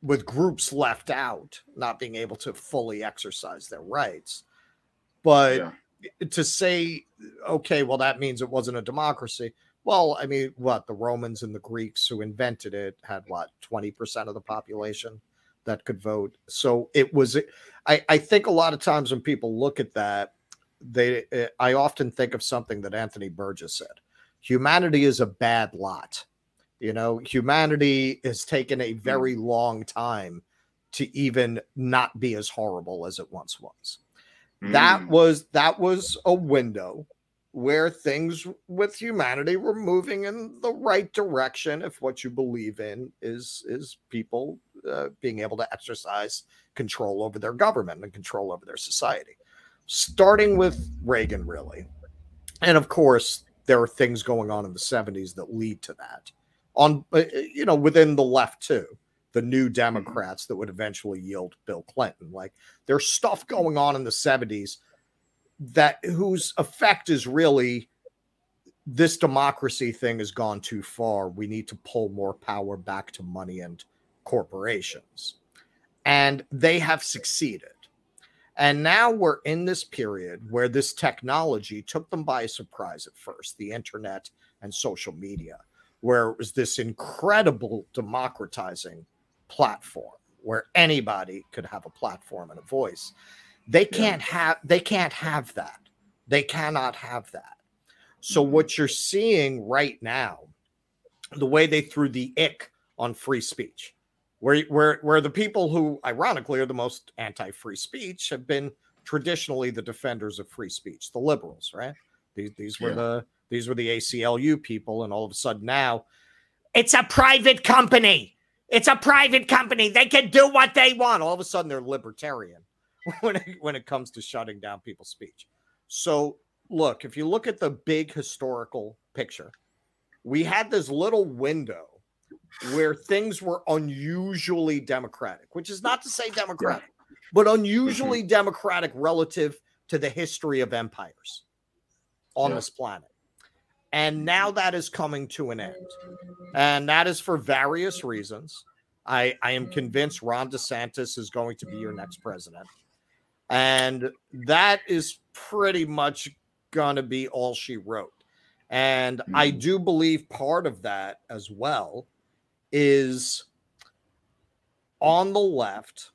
with groups left out, not being able to fully exercise their rights. But
Yeah.
to say, okay, well, that means it wasn't a democracy. Well, I mean, what the Romans and the Greeks who invented it had what 20% of the population that could vote. So it was, I, I think a lot of times when people look at that, they, eh, I often think of something that Anthony Burgess said humanity is a bad lot. You know, humanity has taken a very long time to even not be as horrible as it once was that
Mm.
was that was a window where things with humanity were moving in the right direction if what you believe in is is people uh, being able to exercise control over their government and control over their society. Starting with reagan really. And of course there are things going on in the 70s that lead to that. On uh, you know within the left too the new democrats that would eventually yield bill clinton. Like there's stuff going on in the 70s that whose effect is really this democracy thing has gone too far. We need to pull more power back to money and corporations. And they have succeeded. And now we're in this period where this technology took them by surprise at first the internet and social media, where it was this incredible democratizing platform where anybody could have a platform and a voice. They can't have they can't have that. They cannot have that. So mm-hmm. what you're seeing right now the way they threw the ick on free speech where where where the people who ironically are the most anti-free speech have been traditionally the defenders of free speech the liberals right these these were
Yeah.
the these were the ACLU people and all of a sudden now it's a private company it's a private company they can do what they want all of a sudden they're libertarian when it, when it comes to shutting down people's speech. So, look, if you look at the big historical picture, we had this little window where things were unusually democratic, which is not to say democratic, but mm-hmm. unusually democratic relative to the history of empires on
Yeah.
this planet. And mm-hmm. now that is coming to an end. And that is for various reasons. I, I am convinced Ron DeSantis is going to be your next president. And that is pretty much going to be all she wrote. And I mm-hmm. do believe part of that as well is on the left,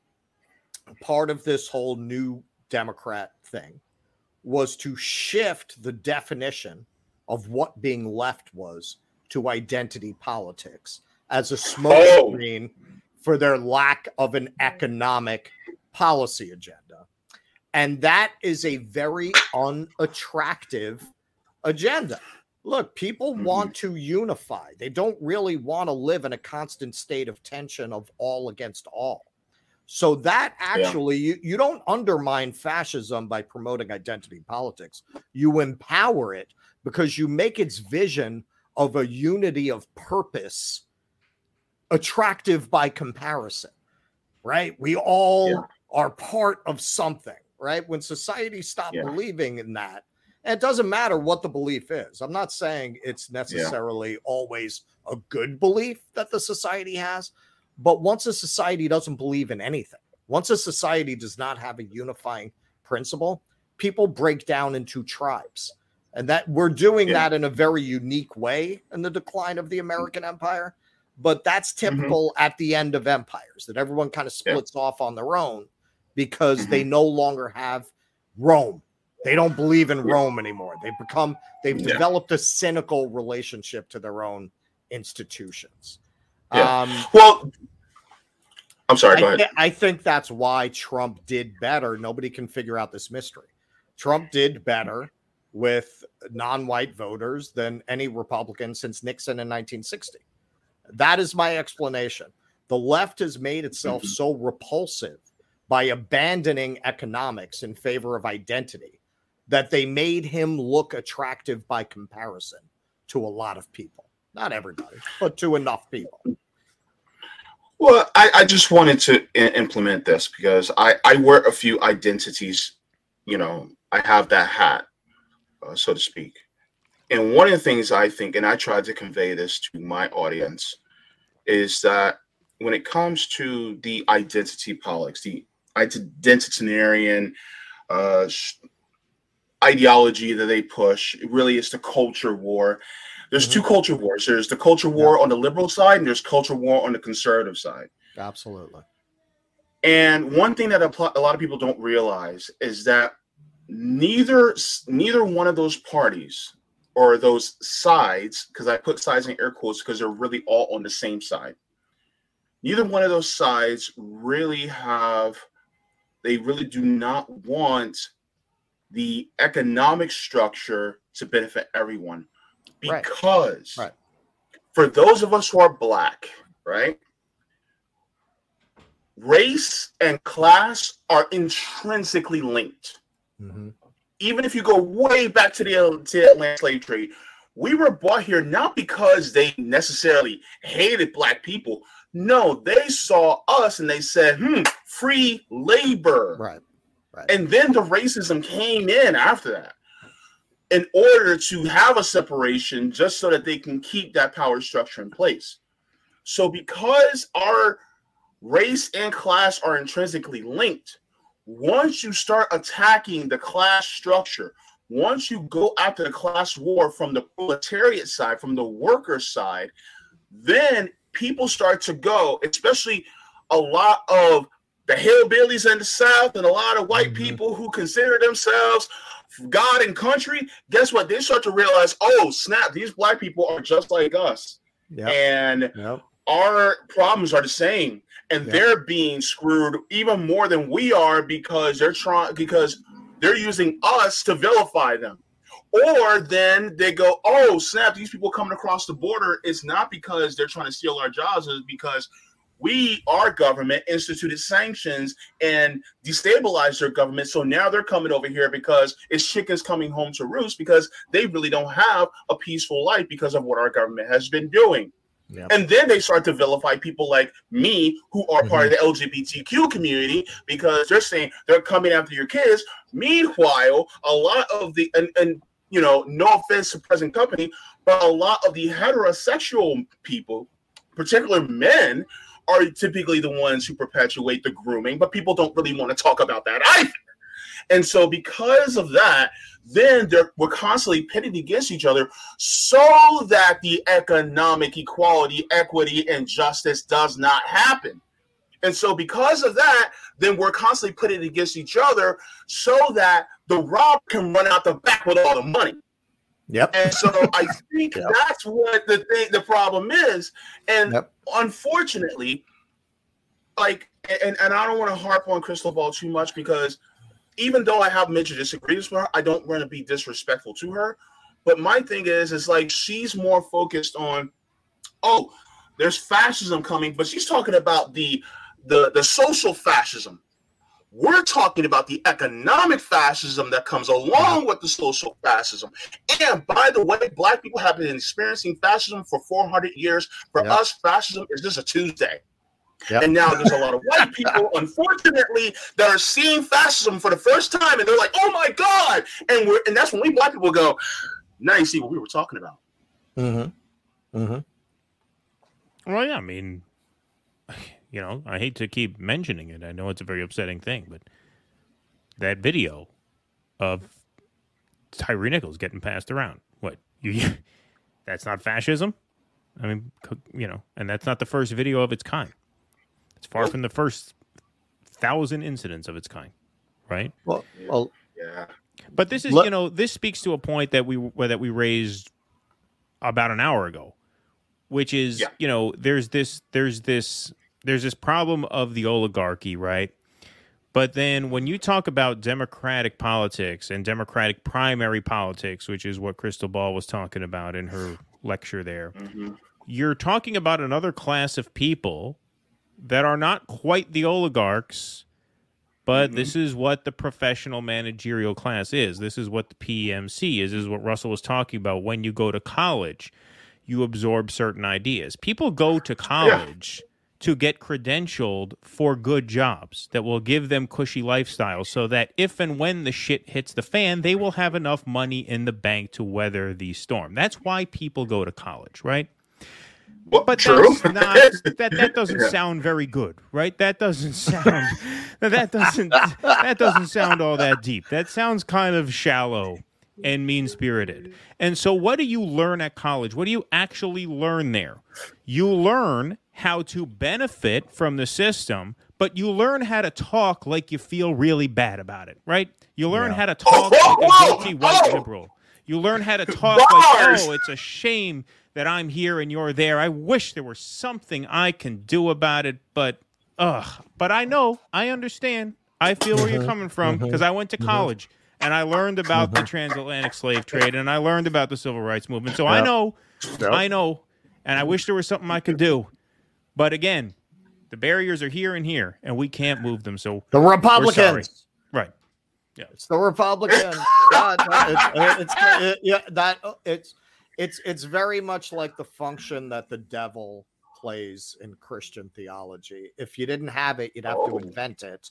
part of this whole new Democrat thing was to shift the definition of what being left was to identity politics as a
Oh.
smokescreen for their lack of an economic policy agenda. And that is a very unattractive agenda. Look, people
Mhm.
want to unify. They don't really want to live in a constant state of tension of all against all. So that actually you, you don't undermine fascism by promoting identity politics. You empower it because you make its vision of a unity of purpose attractive by comparison. Right? We all
Yeah.
are part of something, right? When society stop
Yeah.
believing in that, and it doesn't matter what the belief is. I'm not saying it's necessarily always a good belief that the society has, but once a society doesn't believe in anything, once a society does not have a unifying principle, people break down into tribes. And that we're doing
Yeah.
that in a very unique way in the decline of the American empire. But that's mm-hmm. typical at the end of empires that everyone kind of
Yeah.
splits off on their own because they mm-hmm. no longer have Rome. They don't believe in Rome anymore. They've become, they've
Yeah.
developed a cynical relationship to their own institutions.
Yeah.
Um,
Well, I'm sorry. Go
I,
ahead.
I think that's why Trump did better. Nobody can figure out this mystery. Trump did better with non-white voters than any Republican since Nixon in 1960. That is my explanation. The left has made itself
Mhm.
so repulsive by abandoning economics in favor of identity that they made him look attractive by comparison to a lot of people. Not everybody, but to enough people.
Well, I, I just wanted to I- implement this because I, I wear a few identities. You know, I have that hat, uh, so to speak. And one of the things I think, and I tried to convey this to my audience, is that when it comes to the identity politics, the identitarian uh, ideology that they push, it really is the culture war. There's
Mhm.
two culture wars. There's the culture war on the liberal side, and there's culture war on the conservative side.
Absolutely.
And one thing that a lot of people don't realize is that neither neither one of those parties or those sides, because I put sides in air quotes because they're really all on the same side. Neither one of those sides really have. They really do not want the economic structure to benefit everyone, because
Right.
for those of us who are black, right? race and class are intrinsically linked.
Mhm.
Even if you go way back to the, to the Atlantic slave trade, we were brought here not because they necessarily hated black people. No, they saw us and they said, hmm, free labor.
Right. Right.
And then the racism came in after that in order to have a separation just so that they can keep that power structure in place. So, because our race and class are intrinsically linked, once you start attacking the class structure, once you go after the class war from the proletariat side, from the worker side, then people start to go, especially a lot of the hillbillies in the South and a lot of white
Mhm.
people who consider themselves God and country. Guess what? They start to realize, oh, snap, these black people are just like us.
Yep.
And
Yep.
our problems are the same. And
Yeah.
they're being screwed even more than we are because they're trying because they're using us to vilify them. Or then they go, oh, snap, these people coming across the border is not because they're trying to steal our jobs, it's because we, our government, instituted sanctions and destabilized their government. So now they're coming over here because it's chickens coming home to roost because they really don't have a peaceful life because of what our government has been doing.
Yep.
And then they start to vilify people like me who are part of the mm-hmm. LGBTQ community because they're saying they're coming after your kids. Meanwhile, a lot of the and, and you know, no offense to present company, but a lot of the heterosexual people, particular men, are typically the ones who perpetuate the grooming, but people don't really want to talk about that either. And so, because of that, then we're constantly pitted against each other so that the economic equality, equity, and justice does not happen. And so, because of that, then we're constantly pitted against each other so that the robber can run out the back with all the money.
Yep.
And so I think
Yep.
that's what the thing, the problem is. And
Yep.
unfortunately, like, and, and I don't want to harp on Krystal Ball too much because even though I have major disagreements with her, I don't want to be disrespectful to her. But my thing is, is like she's more focused on, oh, there's fascism coming, but she's talking about the the the social fascism. We're talking about the economic fascism that comes along with the social fascism. And by the way, black people have been experiencing fascism for 400 years. For
Yep.
us, fascism is just a Tuesday.
Yep.
And now there's a lot of white people, unfortunately, that are seeing fascism for the first time, and they're like, "Oh my god!" And we're and that's when we black people go, "Now you see what we were talking about."
Mm-hmm. Mm-hmm.
Well, yeah, I mean, you know, I hate to keep mentioning it. I know it's a very upsetting thing, but that video of Tyre Nichols getting passed around, what you? That's not fascism. I mean, you know, and that's not the first video of its kind. It's far from the first thousand incidents of its kind, right?
Well, well,
Yeah.
But this is,
Let-
you know, this speaks to a point that we that we raised about an hour ago, which is,
Yeah.
you know, there's this there's this there's this problem of the oligarchy, right? But then when you talk about democratic politics and democratic primary politics, which is what Krystal Ball was talking about in her lecture there,
hmm
you're talking about another class of people that are not quite the oligarchs, but
Mhm.
this is what the professional managerial class is. This is what the PMC is. This is what Russell was talking about. When you go to college, you absorb certain ideas. People go to college to get credentialed for good jobs that will give them cushy lifestyles so that if and when the shit hits the fan, they will have enough money in the bank to weather the storm. That's why people go to college, right?
Well,
But
true.
that's not that that doesn't
Yeah.
sound very good, right? That doesn't sound that doesn't that doesn't sound all that deep. That sounds kind of shallow and mean spirited. And so what do you learn at college? What do you actually learn there? You learn how to benefit from the system, but you learn how to talk like you feel really bad about it, right? You learn
Yeah.
how to talk
whoa,
like a guilty white
oh!
liberal. You learn how to talk like, oh, it's a shame that I'm here and you're there. I wish there was something I can do about it, but ugh. But I know, I understand. I feel where you're mm-hmm. coming from mm-hmm. because I went to mm-hmm. college and I learned about the transatlantic slave trade and I learned about the civil rights movement. So I know,
Yep.
I know, and I wish there was something I could do. But again, the barriers are here and here, and we can't move them. So
The Republicans.
right,
It's the Republicans. God, it's, it's, it- yeah, that it's it's it's very much like the function that the devil plays in Christian theology. If you didn't have it, you'd have
Oh.
to invent it,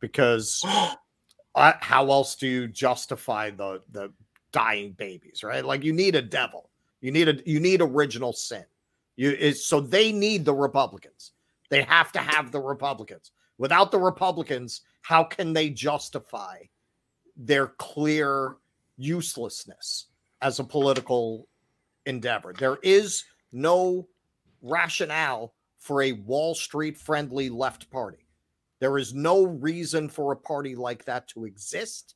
because uh, how else do you justify the the dying babies? Right? Like you need a devil. You need a you need original sin. You is so they need the Republicans. They have to have the Republicans. Without the Republicans, how can they justify their clear uselessness as a political endeavor? There is no rationale for a Wall Street friendly left party. There is no reason for a party like that to exist.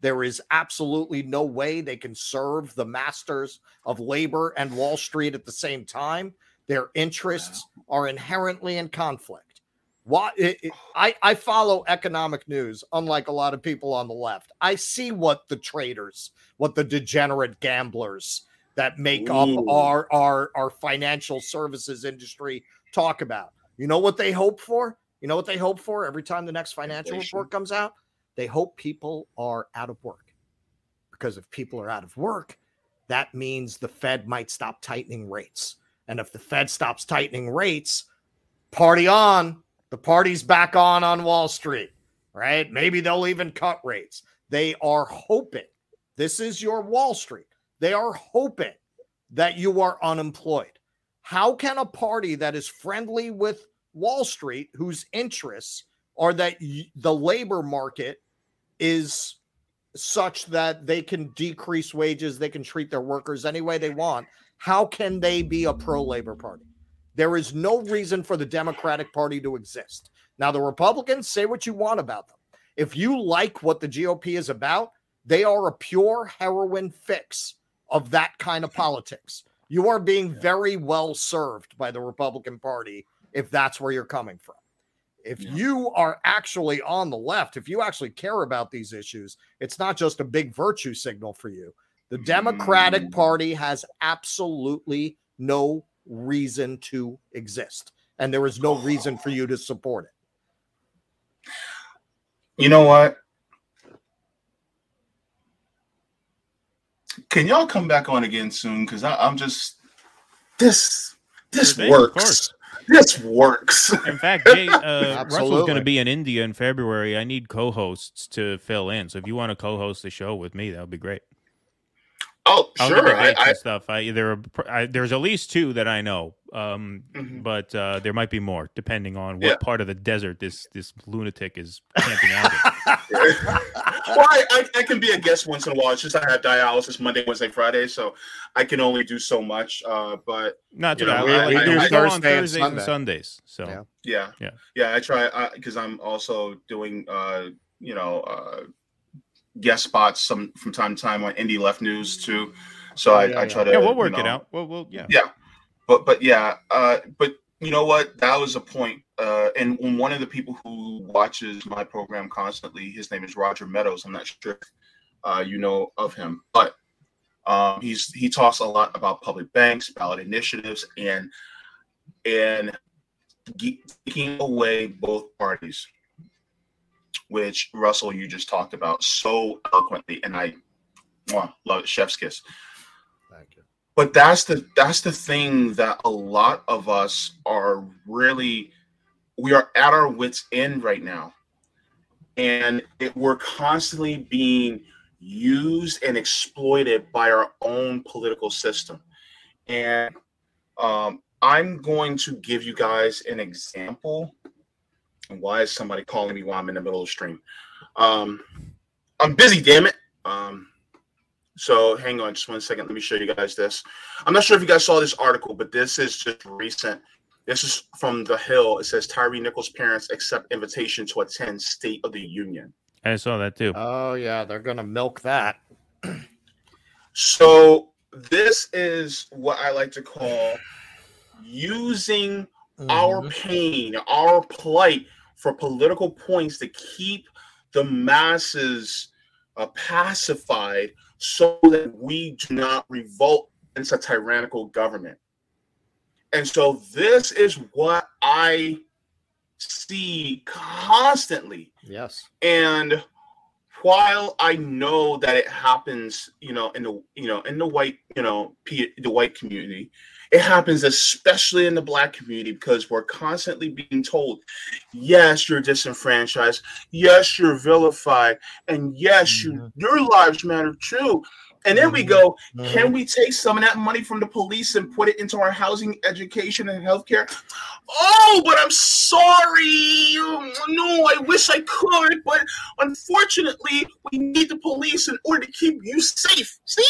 There is absolutely no way they can serve the masters of labor and Wall Street at the same time. Their interests are inherently in conflict. Why it, it- I, I follow economic news, unlike a lot of people on the left. I see what the traders, what the degenerate gamblers that make up our, our our financial services industry talk about. You know what they hope for? You know what they hope for every time the next financial
Inflation.
report comes out? They hope people are out of work. Because if people are out of work, that means the Fed might stop tightening rates. And if the Fed stops tightening rates, party on. The party's back on on Wall Street, right? Maybe they'll even cut rates. They are hoping. This is your Wall Street. They are hoping that you are unemployed. How can a party that is friendly with Wall Street, whose interests are that the labor market is such that they can decrease wages, they can treat their workers any way they want, how can they be a pro labor party? There is no reason for the Democratic Party to exist. Now, the Republicans say what you want about them. If you like what the GOP is about, they are a pure heroin fix of that kind of politics. You are being very well served by the Republican Party if that's where you're coming from. If
Yeah.
you are actually on the left, if you actually care about these issues, it's not just a big virtue signal for you. The Democratic
Mm.
Party has absolutely no reason to exist, and there is no reason for you to support it.
You know what? Can y'all come back on again soon? Because I'm just this this
Sure thing, of
works.
Course.
This works.
In fact, Jay, uh, Russell's
Absolutely.
going to be in India in February. I need co-hosts to fill in. So if you want to co-host the show with me, that would be great.
Oh,
I'll
sure. I,
dates
I,
stuff. I there are I, there's at least two that I know, um,
Mhm.
but uh, there might be more depending on what
Yeah.
part of the desert this this lunatic is camping out. in.
well, I, I, I can be a guest once in a while. It's just I have dialysis Monday, Wednesday, Friday, so I can only do so much. Uh, but
Not
You
too
know,
bad. I,
we-
I,
we
do
do
go on
Thursday and
Thursdays and
Sunday.
Sundays. So
Yeah.
yeah,
Yeah.
yeah. I try because I'm also doing uh, you know uh, guest spots some from time to time on Indie Left News too. So
Oh,
I,
yeah,
I
yeah.
try to
yeah, we'll
you
work it
know,
out. Well, we'll yeah.
but but yeah uh but you know what that was a point uh and one of the people who watches my program constantly his name is roger meadows i'm not sure if uh you know of him but Um, he's he talks a lot about public banks, ballot initiatives, and and taking away both parties, which Russell you just talked about so eloquently, and I mwah, love it, chef's kiss.
Thank you.
But that's the that's the thing that a lot of us are really we are at our wits end right now, and it, we're constantly being used and exploited by our own political system. And um, I'm going to give you guys an example. And why is somebody calling me while I'm in the middle of the stream? Um, I'm busy, damn it. Um, so hang on just one second. Let me show you guys this. I'm not sure if you guys saw this article, but this is just recent. This is from The Hill. It says Tyre Nichols' parents accept invitation to attend State of the Union.
I saw that too.
Oh yeah, they're gonna milk that.
So this is what I like to call using our
Mhm.
pain, our plight for political points to keep the masses uh, pacified so that we do not revolt against a tyrannical government. And so this is what I see constantly
Yes.
and while I know that it happens, you know, in the you know in the white you know P, the white community, it happens especially in the black community because we're constantly being told, yes, you're disenfranchised, yes, you're vilified, and yes, you
Mhm.
your lives matter too. And then we go, can we take some of that money from the police and put it into our housing, education, and healthcare? Oh, but I'm sorry. No, I wish I could, but unfortunately, we need the police in order to keep you safe. See?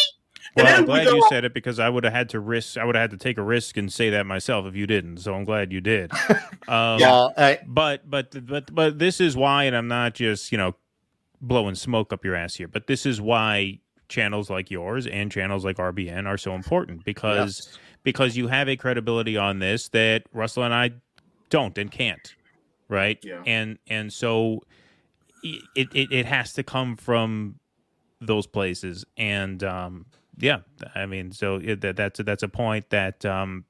Well, I'm
we
glad
go,
you said it because I would have had to risk. I would have had to take a risk and say that myself if you didn't. So I'm glad you did. Um,
Well, I,
But but but but this is why, and I'm not just you know blowing smoke up your ass here. But this is why channels like yours and channels like RBN are so important because
yes.
because you have a credibility on this that Russell and I don't and can't, right?
Yeah.
And and so it it, it has to come from those places, and um, yeah, I mean, so it, that that's a, that's a point that um,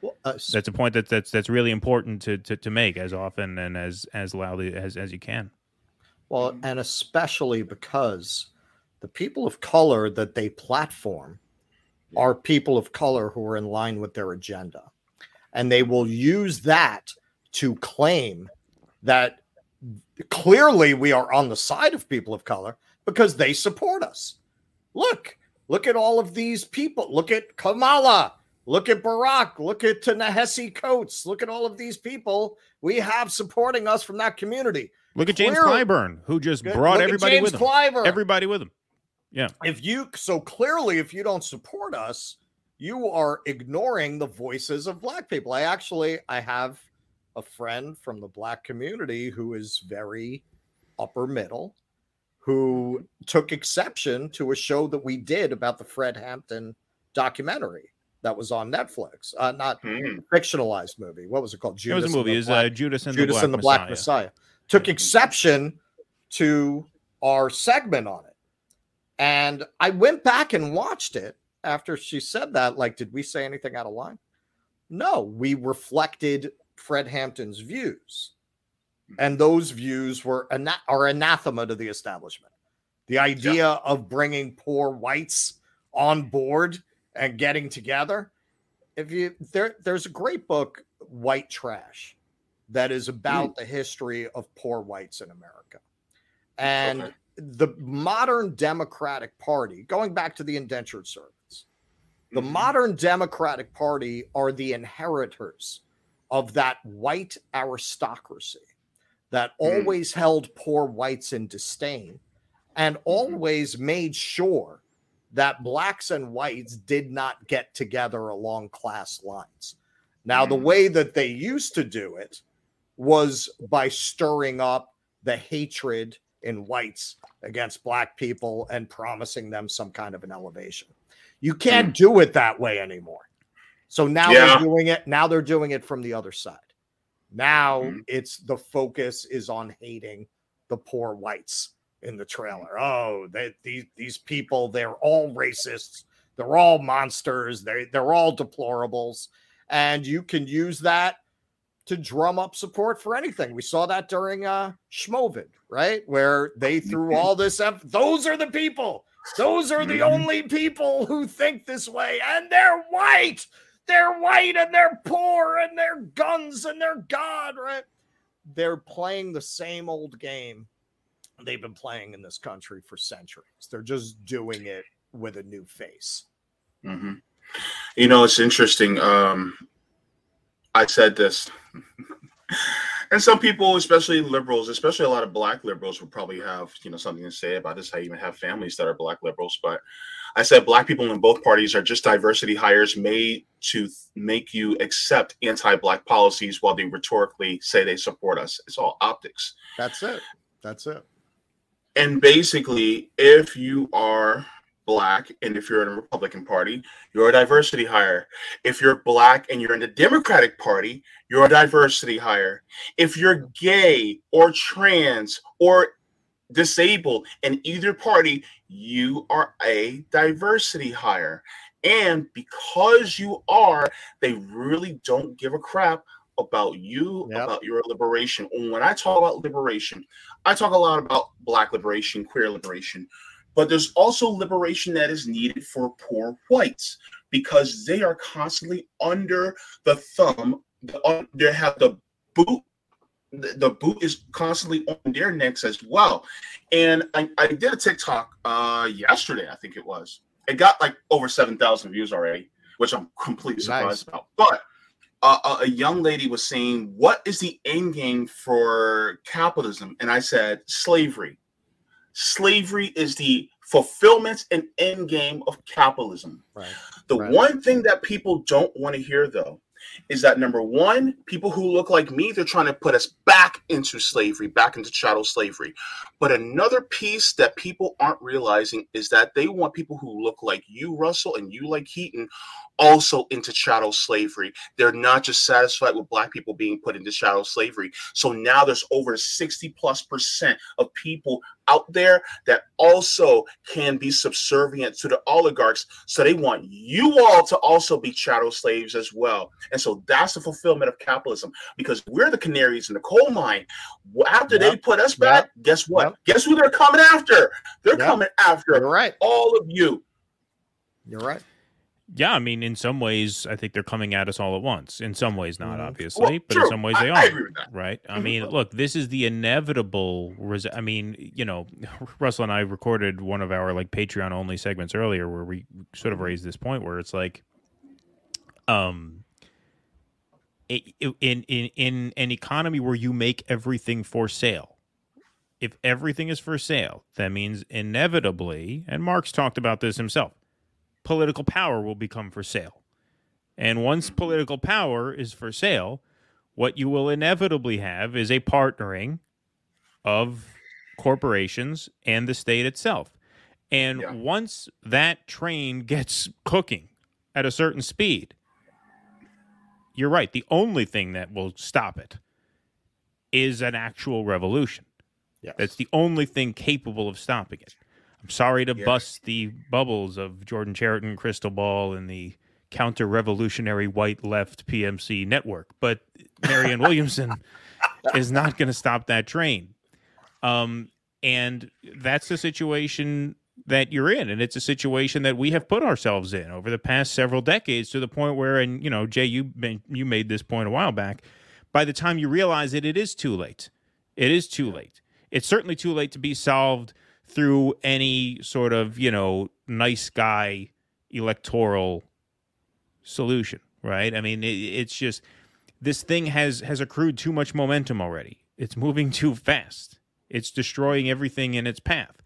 Well, uh,
that's a point that that's that's really important to, to, to make as often and as as loudly as as you can.
Well, and especially because the people of color that they platform are people of color who are in line with their agenda. And they will use that to claim that clearly we are on the side of people of color because they support us. Look, look at all of these people. Look at Kamala. Look at Barack. Look at Nehisi Coates. Look at all of these people we have supporting us from that community.
Look at James
Clearly-
Clyburn, who just
Good.
brought
Look
everybody with him. Everybody with him.
If you so clearly if you don't support us you are ignoring the voices of black people i actually i have a friend from the black community who is very upper middle who took exception to a show that we did about the fred hampton documentary that was on netflix uh, not
Hmm.
fictionalized movie what was it called
It was a movie. Is
Black-
uh, Judas and
Judas
the Black
and the Black
Messiah.
Messiah. Took exception to our segment on it. And I went back and watched it after she said that. Like, did we say anything out of line? No, we reflected Fred Hampton's views. Hmm. And those views were ana- are anathema to the establishment. The idea of bringing poor whites on board and getting together. If you there, there's a great book, White Trash, that is about hmm. the history of poor whites in America. And
Okay.
The modern Democratic Party, going back to the indentured servants, the
Mhm.
modern Democratic Party are the inheritors of that white aristocracy that
Mm.
always held poor whites in disdain and always made sure that blacks and whites did not get together along class lines. Now, the way that they used to do it was by stirring up the hatred in whites against black people and promising them some kind of an elevation. You can't do it that way anymore. So now
Yeah.
they're doing it. Now they're doing it from the other side. Now
Mhm.
it's the focus is on hating the poor whites in the trailer. Oh, they, these these people, they're all racists. They're all monsters. They they're all deplorables, and you can use that to drum up support for anything. We saw that during uh Schmovid, right? Where they threw all this up. Those are the people. Those are the only people who think this way, and they're white. They're white and they're poor and they're guns and they're God, right? They're playing the same old game they've been playing in this country for centuries. They're just doing it with a new face.
hmm You know, it's interesting. Um, I said this, and some people, especially liberals, especially a lot of black liberals, would probably have you know something to say about this. I even have families that are black liberals, but I said black people in both parties are just diversity hires made to make you accept anti-black policies while they rhetorically say they support us. It's all optics.
That's it. That's it.
And basically, if you are black and if you're in a Republican Party, you're a diversity hire. If you're black and you're in the Democratic Party, you're a diversity hire. If you're gay or trans or disabled in either party, you are a diversity hire. And because you are, they really don't give a crap about you,
Yep.
about your liberation. When I talk about liberation, I talk a lot about black liberation, queer liberation, but there's also liberation that is needed for poor whites because they are constantly under the thumb. They have the boot. The, boot is constantly on their necks as well. And I, I did a TikTok uh, yesterday, I think it was. It got like over seven thousand views already, which I'm completely
Nice.
surprised about. But uh, a- a young lady was saying, "What is the end game for capitalism?" And I said, "Slavery. Slavery is the fulfillment and end game of capitalism."
Right.
The
Right.
one thing that people don't want to hear, though, is that number one, people who look like me, they're trying to put us back into slavery, back into chattel slavery. But another piece that people aren't realizing is that they want people who look like you, Russell, and you like Keaton, also into chattel slavery. They're not just satisfied with black people being put into chattel slavery. So now there's over 60 plus percent of people out there that also can be subservient to the oligarchs. So they want you all to also be chattel slaves as well. And so that's the fulfillment of capitalism because we're the canaries in the coal mine. After they put us back, guess what?
Yep.
Guess who they're coming after? They're
Yep.
coming after
You're right.
all of you.
You're right.
Yeah, I mean, in some ways, I think they're coming at us all at once. In some ways, not
Mhm.
obviously,
Well,
but in some ways they
I
are.
that.
Right? I
Mhm.
mean, look, this is the inevitable. Res- I mean, you know, Russell and I recorded one of our like Patreon only segments earlier where we sort of raised this point where it's like, um, i- i- in in in an economy where you make everything for sale. If everything is for sale, that means inevitably, and Marx talked about this himself, political power will become for sale. And once political power is for sale, what you will inevitably have is a partnering of corporations and the state itself. And
Yeah.
once that train gets cooking at a certain speed, you're right. The only thing that will stop it is an actual revolution.
Yes.
That's the only thing capable of stopping it. Sorry to
Yeah.
bust the bubbles of Jordan Chariton, Krystal Ball, and the counter revolutionary white left PMC network, but Marianne Williamson is not going to stop that train. Um, and that's the situation that you're in. And it's a situation that we have put ourselves in over the past several decades to the point where, and, you know, Jay, you, you made this point a while back. By the time you realize it, it is too late. It is too late. It's certainly too late to be solved through any sort of, you know, nice guy electoral solution, right? I mean, it, it's just this thing has has accrued too much momentum already. It's moving too fast. It's destroying everything in its path.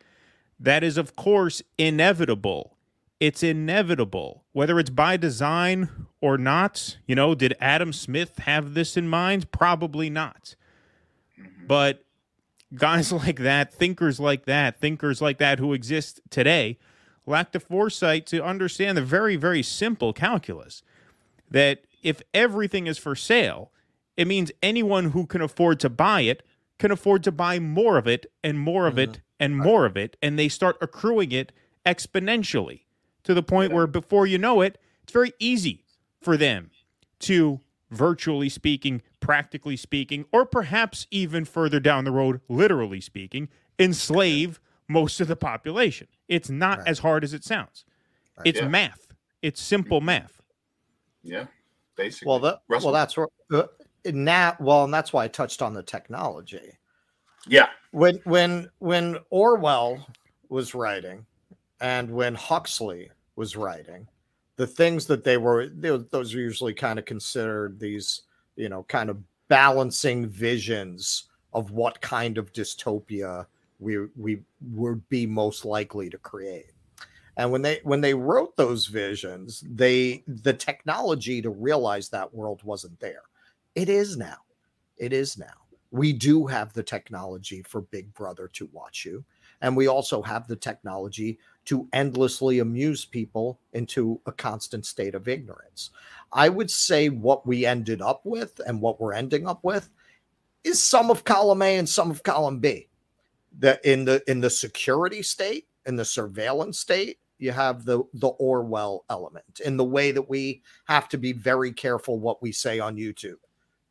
That is, of course, inevitable. It's inevitable, whether it's by design or not. You know, did Adam Smith have this in mind? Probably not. Mm-hmm. But guys like that, thinkers like that, thinkers like that who exist today, lack the foresight to understand the very, very simple calculus that if everything is for sale, it means anyone who can afford to buy it can afford to buy more of it and more of it mm-hmm. and more of it, and they start accruing it exponentially. to the point where before you know it, it's very easy for them to virtually speaking, practically speaking, or perhaps even further down the road, literally speaking, enslave most of the population. It's not
Right.
as hard as it sounds.
Right.
It's
Yeah.
math. It's simple math.
Yeah, basically.
Well, that, well, that's what uh, now. Well, and that's why I touched on the technology.
yeah,
when when when Orwell was writing and when Huxley was writing, the things that they were they, those are usually kind of considered these you know kind of balancing visions of what kind of dystopia we we would be most likely to create. And when they when they wrote those visions, they the technology to realize that world wasn't there. It is now. It is now we do have the technology for Big Brother to watch you. And we also have the technology to endlessly amuse people into a constant state of ignorance. I would say what we ended up with and what we're ending up with is some of column A and some of column B. The in the in the security state, in the surveillance state, you have the the Orwell element in the way that we have to be very careful what we say on YouTube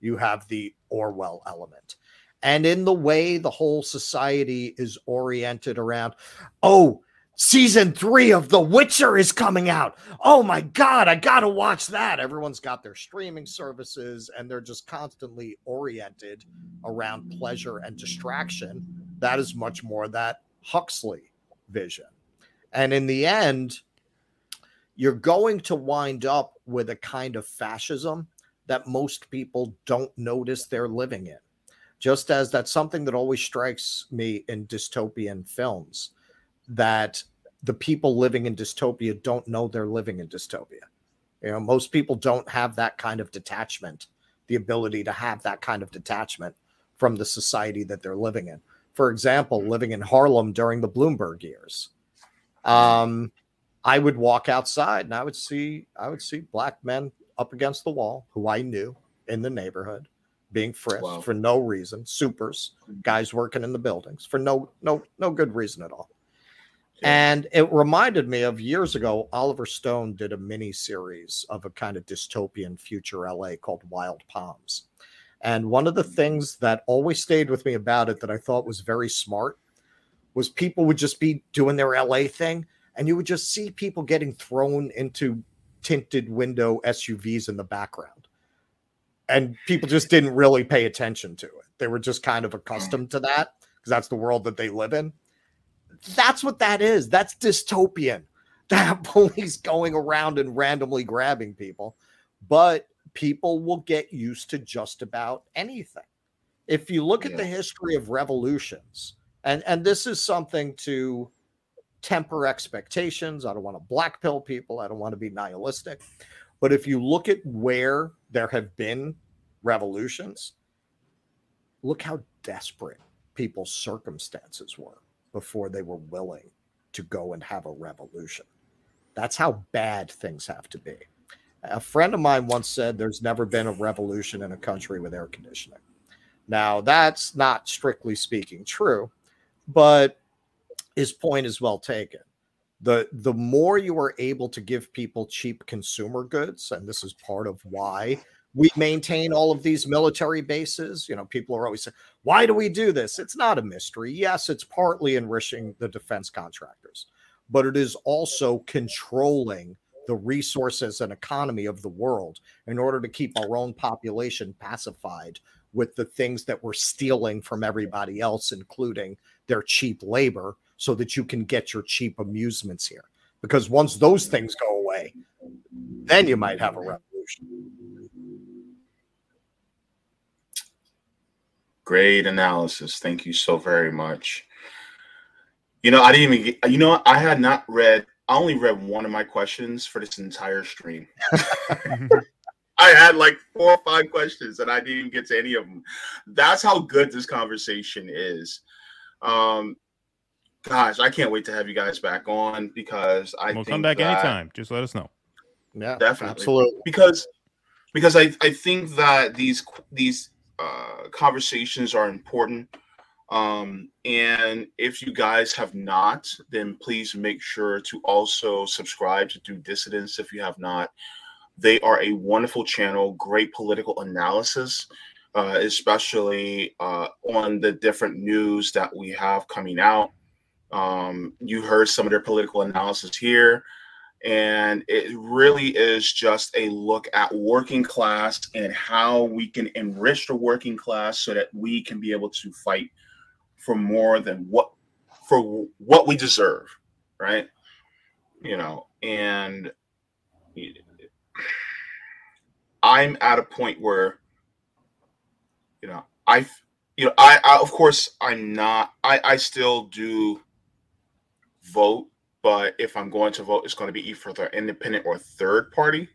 you have the Orwell element. And in the way the whole society is oriented around, oh, season three of The Witcher is coming out. Oh my God, I got to watch that. Everyone's got their streaming services and they're just constantly oriented around pleasure and distraction. That is much more that Huxley vision. And in the end, you're going to wind up with a kind of fascism that most people don't notice they're living in. Just as that's something that always strikes me in dystopian films that the people living in dystopia don't know they're living in dystopia. You know, most people don't have that kind of detachment, the ability to have that kind of detachment from the society that they're living in. For example, living in Harlem during the Bloomberg years. Um, I would walk outside and I would see I would see black men up against the wall who I knew in the neighborhood being frisked
Wow.
for no reason, supers, guys working in the buildings for no no no good reason at all. And it reminded me of years ago, Oliver Stone did a mini series of a kind of dystopian future LA called Wild Palms. And one of the mm-hmm. things that always stayed with me about it that I thought was very smart was people would just be doing their LA thing and you would just see people getting thrown into tinted window SUVs in the background. And people just didn't really pay attention to it. They were just kind of accustomed to that because that's the world that they live in. That's what that is. That's dystopian. That police going around and randomly grabbing people. But people will get used to just about anything. If you look at the history of revolutions, and, and this is something to temper expectations. I don't want to black pill people. I don't want to be nihilistic. But if you look at where there have been revolutions, look how desperate people's circumstances were before they were willing to go and have a revolution. That's how bad things have to be. A friend of mine once said there's never been a revolution in a country with air conditioning. Now, that's not strictly speaking true, but his point is well taken. The the more you are able to give people cheap consumer goods, and this is part of why we maintain all of these military bases. You know, people are always saying, why do we do this? It's not a mystery. Yes, it's partly enriching the defense contractors, but it is also controlling the resources and economy of the world in order to keep our own population pacified with the things that we're stealing from everybody else, including their cheap labor, so that you can get your cheap amusements here. Because once those things go away, then you might have a revolution.
Great analysis. Thank you so very much. You know, I didn't even get, you know, I had not read, I only read one of my questions for this entire stream. I had like four or five questions and I didn't even get to any of them. That's how good this conversation is. Um, gosh, I can't wait to have you guys back on because I
we'll
think
come back
that-
anytime. Just let us know.
Yeah,
Definitely.
absolutely.
because because I, I think that these these uh, conversations are important Um, and if you guys have not, then please make sure to also subscribe to Due Dissidence if you have not. They are a wonderful channel, great political analysis, uh, especially uh, on the different news that we have coming out. Um, you heard some of their political analysis here and it really is just a look at working class and how we can enrich the working class so that we can be able to fight for more than what for what we deserve right? You know and i'm at a point where you know i you know I, I of course i'm not i i still do vote but if I'm going to vote, it's going to be either the independent or third party.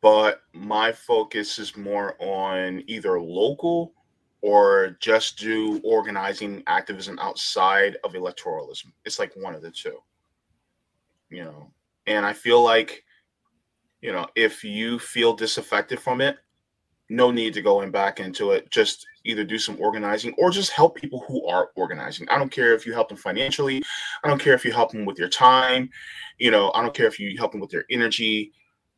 But my focus is more on either local or just do organizing activism outside of electoralism. It's like one of the two. You know, and I feel like, you know, if you feel disaffected from it, no need to go in back into it. Just either do some organizing or just help people who are organizing. I don't care if you help them financially. I don't care if you help them with your time. You know, I don't care if you help them with their energy.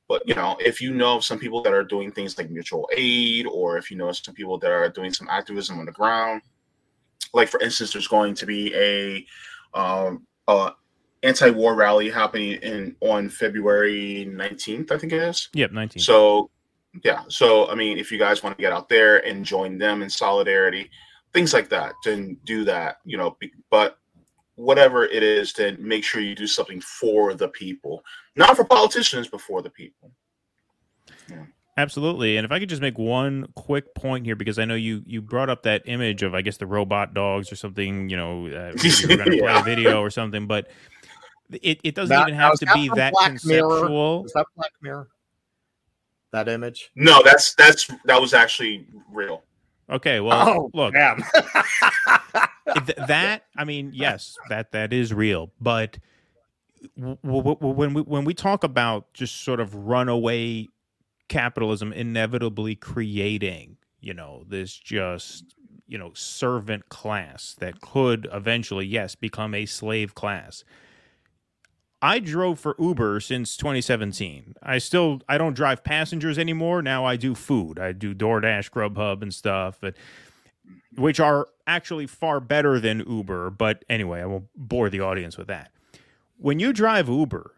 But you know, if you know some people that are doing things like mutual aid, or if you know some people that are doing some activism on the ground, like for instance, there's going to be a um, uh, anti-war rally happening in on February 19th, I think it is.
Yep, 19th.
So yeah. So, I mean, if you guys want to get out there and join them in solidarity, things like that, then do that, you know, but whatever it is, to make sure you do something for the people, not for politicians, but for the people.
Yeah. Absolutely. And if I could just make one quick point here, because I know you you brought up that image of, I guess, the robot dogs or something, you know, uh, you were going to play a video or something, but it, it doesn't that, even have to be that Black conceptual.
Mirror. Is that Black Mirror? That image?
No, that's that's that was actually real.
Okay, well,
oh,
look, that I mean, yes, that that is real, but w- w- when we when we talk about just sort of runaway capitalism inevitably creating, you know, this just you know servant class that could eventually, yes, become a slave class. I drove for Uber since 2017. I still I don't drive passengers anymore. Now I do food. I do DoorDash, Grubhub, and stuff, but, which are actually far better than Uber. But anyway, I won't bore the audience with that. When you drive Uber,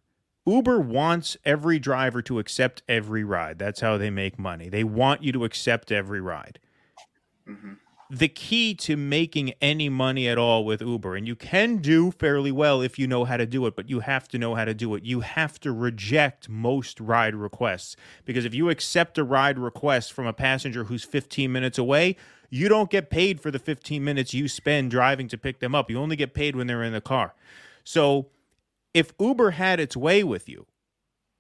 Uber wants every driver to accept every ride. That's how they make money. They want you to accept every ride. Mm-hmm the key to making any money at all with Uber, and you can do fairly well if you know how to do it, but you have to know how to do it. You have to reject most ride requests because if you accept a ride request from a passenger who's 15 minutes away, you don't get paid for the 15 minutes you spend driving to pick them up. You only get paid when they're in the car. So if Uber had its way with you,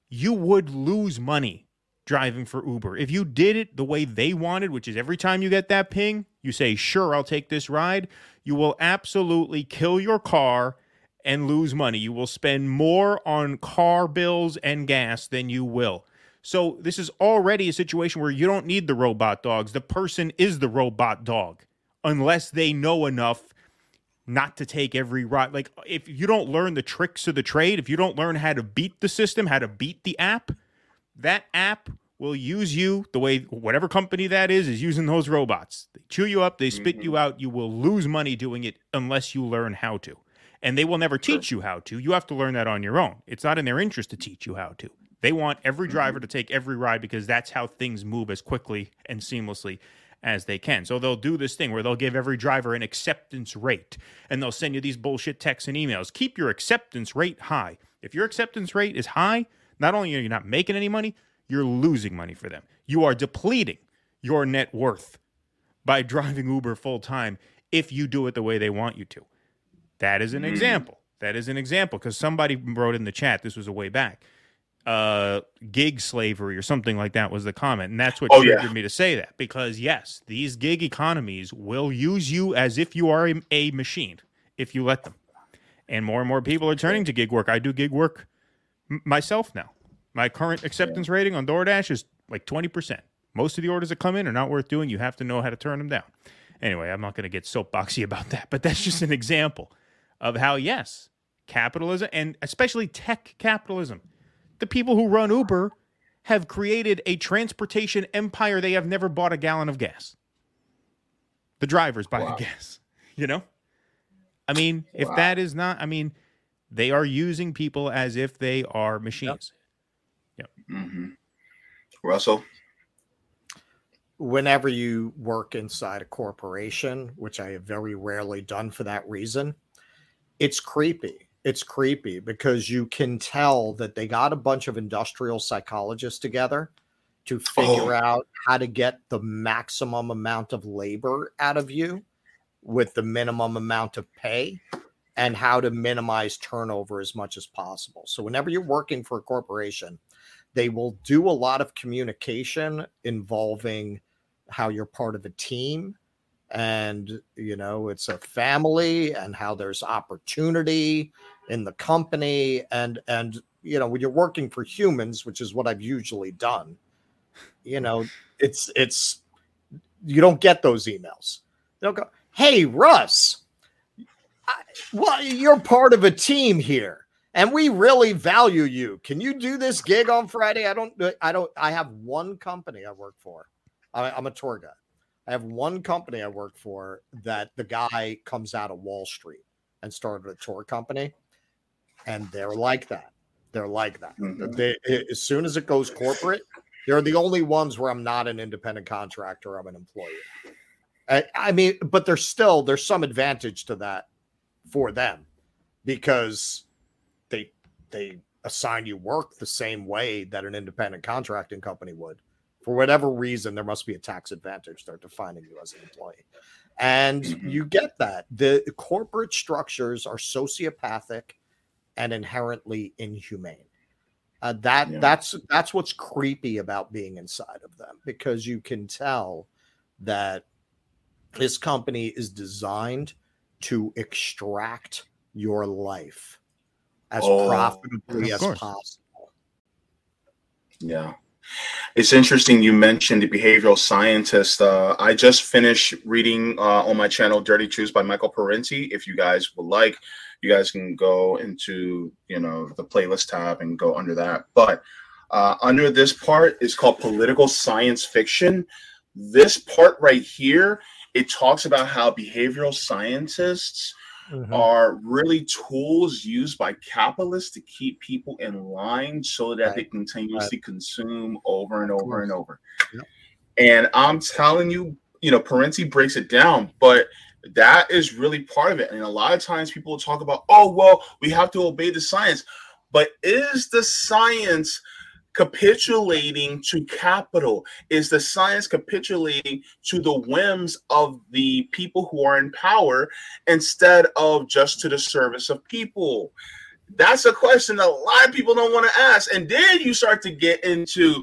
you would lose money driving for Uber. If you did it the way they wanted, which is every time you get that ping, you say, Sure, I'll take this ride, you will absolutely kill your car and lose money. You will spend more on car bills and gas than you will. So, this is already a situation where you don't need the robot dogs. The person is the robot dog, unless they know enough not to take every ride. Like, if you don't learn the tricks of the trade, if you don't learn how to beat the system, how to beat the app, that app will use you the way whatever company that is is using those robots. They chew you up, they spit mm-hmm. you out. You will lose money doing it unless you learn how to. And they will never teach you how to. You have to learn that on your own. It's not in their interest to teach you how to. They want every driver mm-hmm. to take every ride because that's how things move as quickly and seamlessly as they can. So they'll do this thing where they'll give every driver an acceptance rate and they'll send you these bullshit texts and emails. Keep your acceptance rate high. If your acceptance rate is high, not only are you not making any money, you're losing money for them. You are depleting your net worth by driving Uber full time if you do it the way they want you to. That is an mm. example. That is an example because somebody wrote in the chat, this was a way back. Uh, gig slavery or something like that was the comment. And that's what oh, triggered yeah. me to say that because, yes, these gig economies will use you as if you are a, a machine if you let them. And more and more people are turning to gig work. I do gig work m- myself now. My current acceptance rating on DoorDash is like 20%. Most of the orders that come in are not worth doing. You have to know how to turn them down. Anyway, I'm not going to get soapboxy about that, but that's just an example of how, yes, capitalism and especially tech capitalism, the people who run Uber have created a transportation empire. They have never bought a gallon of gas. The drivers buy
Wow.
the gas, you know? I mean, if
Wow.
that is not, I mean, they are using people as if they are machines.
hmm Russell.
whenever you work inside a corporation, which I have very rarely done for that reason, it's creepy. It's creepy because you can tell that they got a bunch of industrial psychologists together to figure
Oh.
out how to get the maximum amount of labor out of you with the minimum amount of pay and how to minimize turnover as much as possible. So whenever you're working for a corporation, they will do a lot of communication involving how you're part of a team and you know it's a family and how there's opportunity in the company and and you know when you're working for humans which is what I've usually done you know it's it's you don't get those emails they'll go hey Russ well you're part of a team here and we really value you can you do this gig on Friday I don't I don't I have one company I work for I, I'm a tour guide I have one company I work for that the guy comes out of Wall Street and started a tour company, and they're like that. They're like that.
Mhm.
They, as soon as it goes corporate, they're the only ones where I'm not an independent contractor. I'm an employee. I, I mean, but there's still there's some advantage to that for them because they they assign you work the same way that an independent contracting company would for whatever reason, there must be a tax advantage. They're defining you as an employee. And
Mhm.
you get that. The corporate structures are sociopathic and inherently inhumane. Uh, that
Yeah.
that's that's what's creepy about being inside of them because you can tell that this company is designed to extract your life as
Oh,
profitably as
course.
possible.
Yeah. It's interesting you mentioned the behavioral scientist. Uh, I just finished reading uh, on my channel Dirty Truths by Michael Parenti. If you guys would like, you guys can go into you know the playlist tab and go under that. But uh, under this part is called political science fiction. This part right here, it talks about how behavioral scientists mm-hmm. are really tools used by capitalists to keep people in line so that they
Right.
continuously consume over and over and over.
Yep.
And I'm telling you, you know, Parenti breaks it down, but that is really part of it. And a lot of times people talk about, oh, well, we have to obey the science. But is the science capitulating to capital? Is the science capitulating to the whims of the people who are in power instead of just to the service of people? That's a question that a lot of people don't want to ask. And then you start to get into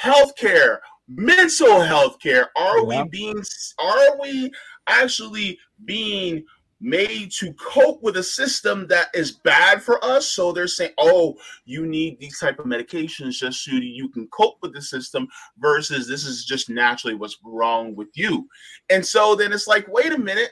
healthcare, mental health care. Are
Yeah.
we being are we actually being made to cope with a system that is bad for us? So they're saying, oh, you need these type of medications just so you can cope with the system versus this is just naturally what's wrong with you. And so then it's like, wait a minute,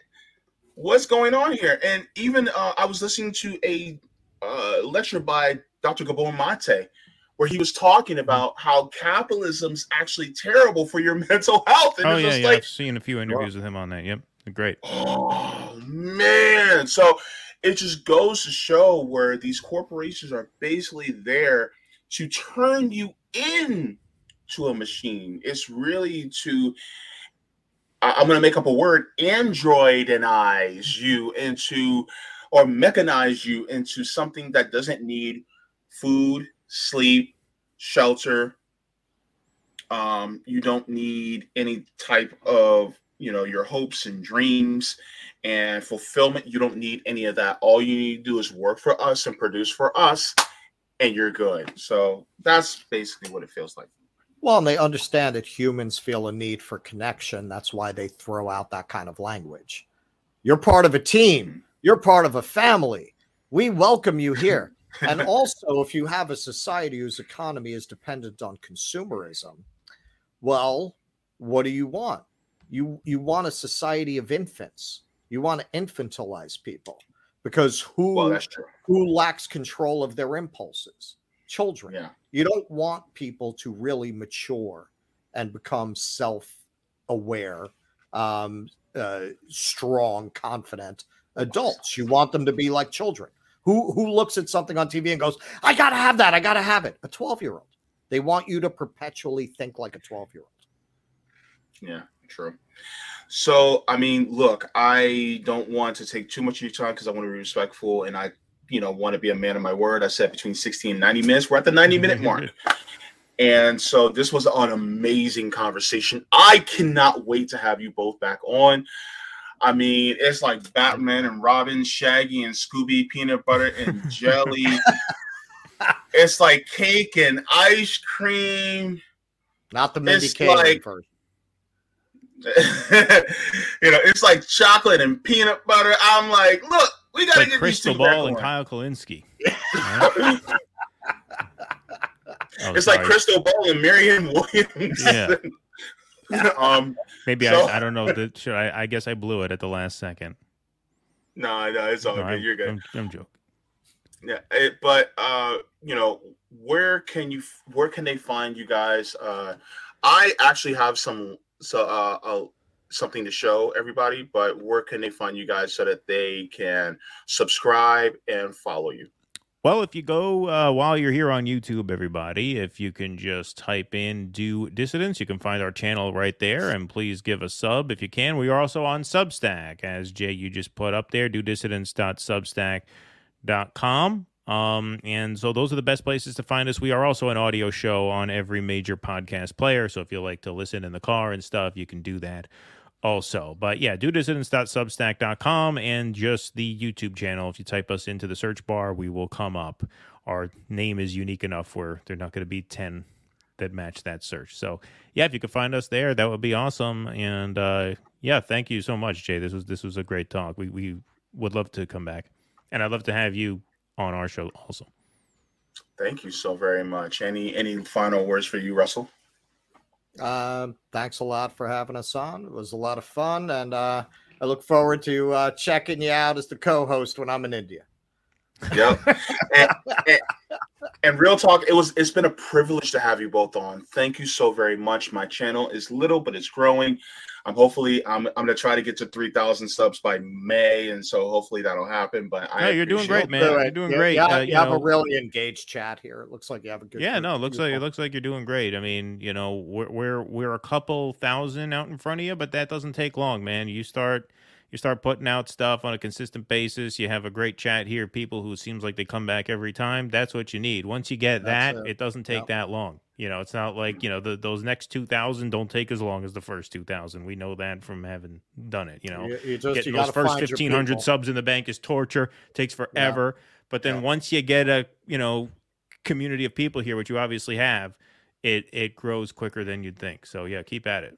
what's going on here? And even uh, I was listening to a uh, lecture by Dr. Gabor Mate where he was talking about how capitalism's actually terrible for your mental health. And
Oh
it's
yeah, yeah.
like,
I've seen a few interviews with him on that. Yep, great.
Oh man. So it just goes to show where these corporations are basically there to turn you in to a machine. It's really to I'm gonna make up a word, androidinize you into or mechanize you into something that doesn't need food, sleep, shelter. Um, you don't need any type of you know your hopes and dreams and fulfillment you don't need any of that all you need to do is work for us and produce for us and you're good so that's basically what it feels like
Well, and they understand that humans feel a need for connection. That's why they throw out that kind of language. You're part of a team. You're part of a family. We welcome you here. And also, if you have a society whose economy is dependent on consumerism, well, what do you want? You you want a society of infants. You want to infantilize people because who
Well,
who lacks control of their impulses? Children.
Yeah.
You don't want people to really mature and become self-aware, um, uh, strong, confident adults. You want them to be like children. Who who looks at something on TV and goes, "I gotta have that. I gotta have it." A twelve-year-old. They want you to perpetually think like a twelve-year-old.
Yeah, true. So, I mean, look, I don't want to take too much of your time because I want to be respectful and I, you know, want to be a man of my word. I said between 60 and 90 minutes. We're at the 90 minute mark. And so this was an amazing conversation. I cannot wait to have you both back on. I mean, it's like Batman and Robin, Shaggy and Scooby, peanut butter and jelly. it's like cake and ice cream.
Not the Mindy
It's
Kaling
like-
version.
you know, it's like chocolate and peanut butter. I'm like, look, we gotta
like
get
Krystal
these two back
Ball and. Kyle Kulinski. Right? Oh,
it's like. Krystal Ball and Marianne Williams.
Yeah.
um,
Maybe
So-
I, I don't know. That should I, I guess I blew it at the last second.
no, no, it's all
No,
good.
I'm,
You're good.
I'm, I'm joking.
Yeah, it, but uh, you know, where can you where can they find you guys? Uh, I actually have some so uh, something to show everybody, but where can they find you guys so that they can subscribe and follow you?
Well, if you go uh, while you're here on YouTube, everybody, if you can just type in "Due Dissidence," you can find our channel right there, and please give a sub if you can. We are also on Substack, as Jay you just put up there. duedissidence.substack.com. Um, and so those are the best places to find us. We are also an audio show on every major podcast player. So if you like to listen in the car and stuff, you can do that also. But yeah, duedissidence.substack.com and just the YouTube channel. If you type us into the search bar, we will come up. Our name is unique enough where there are not going to be 10 that match that search. So yeah, if you could find us there, that would be awesome. And uh, yeah, thank you so much, Jay. This was this was a great talk. We we would love to come back, and I'd love to have you on our show also.
Thank you so very much. Any any final words for you, Russell?
Um, thanks a lot for having us on. It was a lot of fun, and uh, I look forward to uh, checking you out as the co-host when I'm in India.
Yep. and, and, and real talk, it was it's been a privilege to have you both on. Thank you so very much. My channel is little, but it's growing. I'm hopefully I'm I'm gonna try to get to three thousand subs by May, and so hopefully that'll happen. But I
No, you're doing great, man. You're doing
You-
great.
You, have,
Uh,
you
you
have
know-
a really engaged chat here. It looks like you have a good.
Yeah, no, it looks like it looks like you're doing great. I mean, you know, we're we're we're a couple thousand out in front of you, but that doesn't take long, man. You start you start putting out stuff on a consistent basis. You have a great chat here, people who seems like they come back every time. That's what you need. Once you get
That's
that,
it.
it doesn't take
Yep.
that long. You know, it's not like you know the, those next two thousand don't take as long as the first two thousand. We know that from having done it. You know,
You, you just
getting
you
those first
find your
fifteen hundred subs in the bank is torture. Takes forever. But then
Yeah.
once you get a you know community of people here, which you obviously have, it it grows quicker than you'd think. So yeah, keep at it.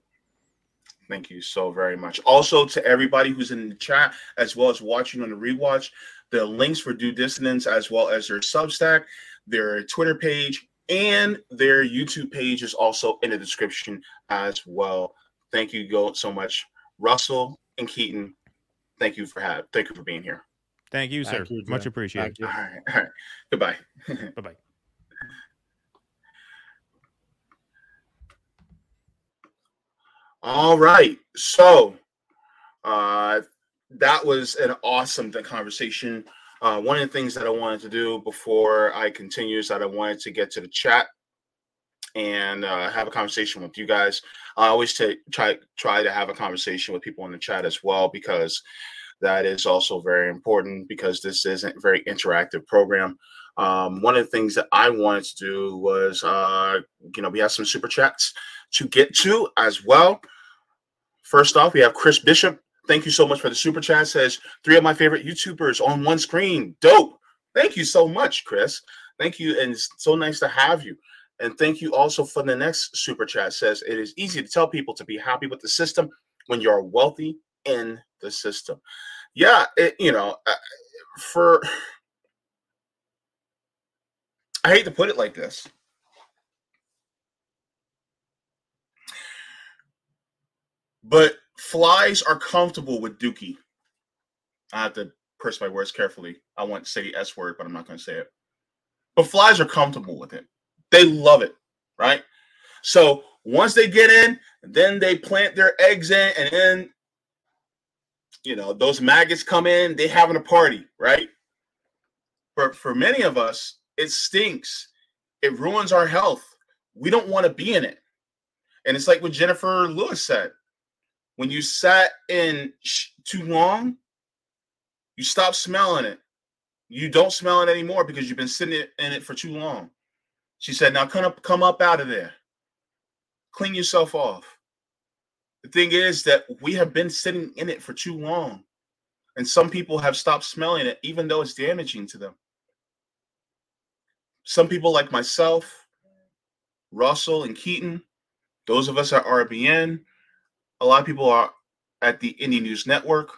Thank you so very much. Also, to everybody who's in the chat, as well as watching on the rewatch, the links for Due Dissidence, as well as their Substack, their Twitter page, and their YouTube page is also in the description as well. Thank you go so much, Russell and Keaton. Thank you for have. Thank you for being here.
Thank you,
Thank
sir.
you,
Much appreciated.
Thank you.
All right, all right. Goodbye.
Bye bye.
All right. So uh, that was an awesome th- conversation. Uh, one of the things that I wanted to do before I continue is that I wanted to get to the chat and uh, have a conversation with you guys. I always ta- try try to have a conversation with people in the chat as well because that is also very important because this isn't very interactive program. Um, one of the things that I wanted to do was, uh, you know, we have some super chats to get to as well. First off, we have Chris Bishop. Thank you so much for the super chat. Says three of my favorite YouTubers on one screen. Dope. Thank you so much, Chris. Thank you, and it's so nice to have you. And thank you also for the next super chat. Says it is easy to tell people to be happy with the system when you're wealthy in the system. Yeah, it, you know, uh, for I hate to put it like this. But flies are comfortable with Dookie. I have to purse my words carefully. I want to say the S word, but I'm not going to say it. But flies are comfortable with it. They love it, right? So once they get in, then they plant their eggs in, and then you know those maggots come in. They having a party, right? For for many of us, it stinks. It ruins our health. We don't want to be in it. And it's like what Jennifer Lewis said. When you sat in too long, you stop smelling it. You don't smell it anymore because you've been sitting in it for too long. She said, now come up, come up out of there. Clean yourself off. The thing is that we have been sitting in it for too long. And some people have stopped smelling it, even though it's damaging to them. Some people, like myself, Russell, and Keaton, those of us at RBN, a lot of people are at the Indie News Network,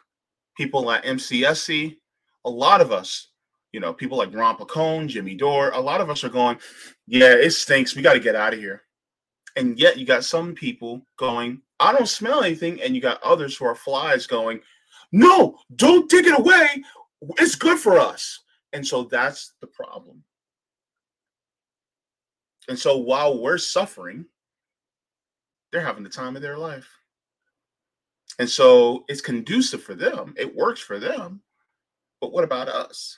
people at MCSC, a lot of us, you know, people like Ron Placone, Jimmy Dore, a lot of us are going, yeah, it stinks. We got to get out of here. And yet you got some people going, I don't smell anything. And you got others who are flies going, no, don't take it away. It's good for us. And so that's the problem. And so while we're suffering, they're having the time of their life. And so it's conducive for them, it works for them. But what about us?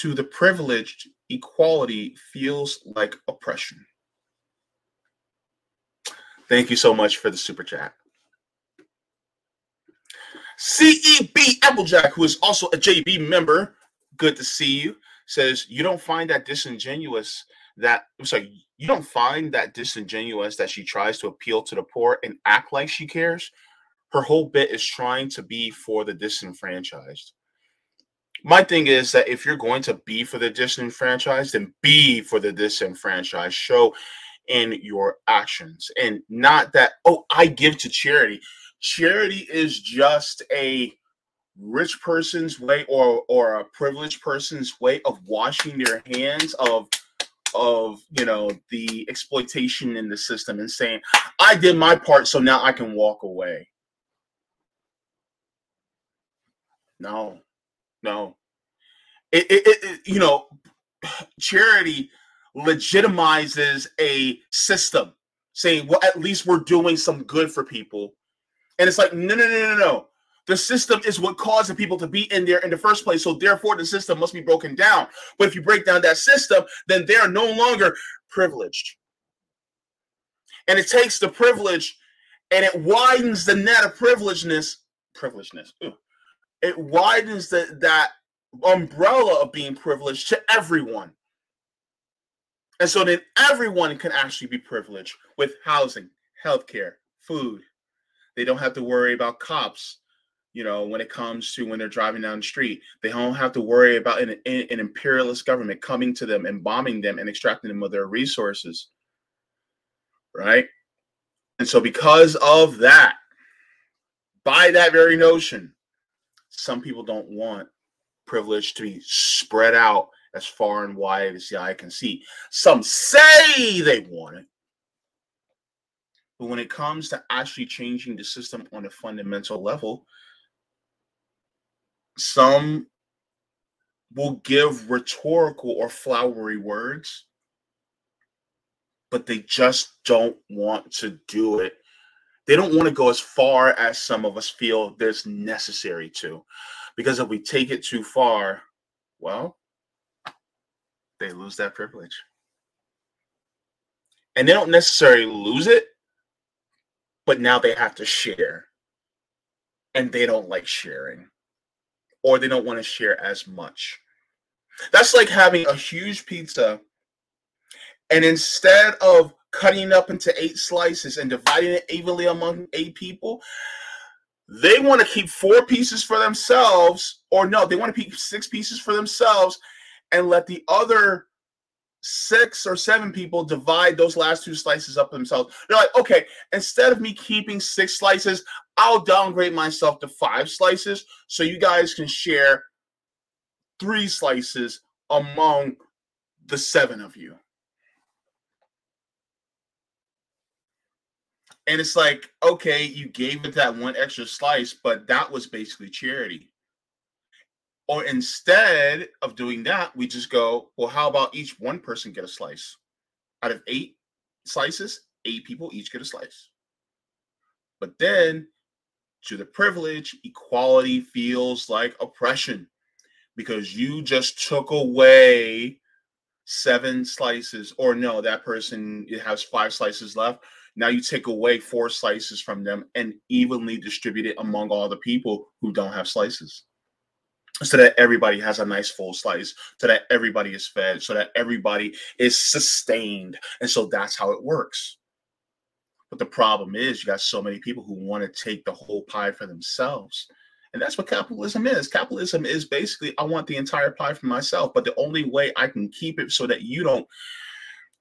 To the privileged, equality feels like oppression. Thank you so much for the super chat. CEB Applejack, who is also a JB member, good to see you, says, You don't find that disingenuous that I'm sorry, you don't find that disingenuous that she tries to appeal to the poor and act like she cares. Her whole bit is trying to be for the disenfranchised. My thing is that if you're going to be for the disenfranchised, then be for the disenfranchised. Show in your actions and not that, oh, I give to charity. Charity is just a rich person's way or or a privileged person's way of washing their hands of of you know the exploitation in the system and saying i did my part so now i can walk away. No no. It, it, it you know charity legitimizes a system saying well at least we're doing some good for people. And it's like no no no no no the system is what caused the people to be in there in the first place. So therefore, the system must be broken down. But if you break down that system, then they are no longer privileged. And it takes the privilege and it widens the net of privilegeness. Privilegeness. It widens the, that umbrella of being privileged to everyone. And so then everyone can actually be privileged with housing, healthcare, food. They don't have to worry about cops you know, when it comes to when they're driving down the street. They don't have to worry about an, an imperialist government coming to them and bombing them and extracting them of their resources. Right? And so, because of that, by that very notion, some people don't want privilege to be spread out as far and wide as the eye can see. Some say they want it. But when it comes to actually changing the system on a fundamental level, some will give rhetorical or flowery words, but they just don't want to do it. They don't want to go as far as some of us feel there's necessary to. Because if we take it too far, well, they lose that privilege. And they don't necessarily lose it, but now they have to share. And they don't like sharing or they don't want to share as much. That's like having a huge pizza and instead of cutting it up into eight slices and dividing it evenly among eight people, they want to keep four pieces for themselves, or no, they want to keep six pieces for themselves and let the other six or seven people divide those last two slices up themselves. They're like, okay, instead of me keeping six slices, I'll downgrade myself to five slices so you guys can share three slices among the seven of you. And it's like, okay, you gave it that one extra slice, but that was basically charity. Or instead of doing that, we just go, well, how about each one person get a slice? Out of eight slices, eight people each get a slice. But then to the privilege, equality feels like oppression because you just took away seven slices, or no, that person has five slices left. Now you take away four slices from them and evenly distribute it among all the people who don't have slices. So that everybody has a nice full slice, so that everybody is fed, so that everybody is sustained. And so that's how it works. But the problem is, you got so many people who want to take the whole pie for themselves. And that's what capitalism is. Capitalism is basically, I want the entire pie for myself, but the only way I can keep it so that you don't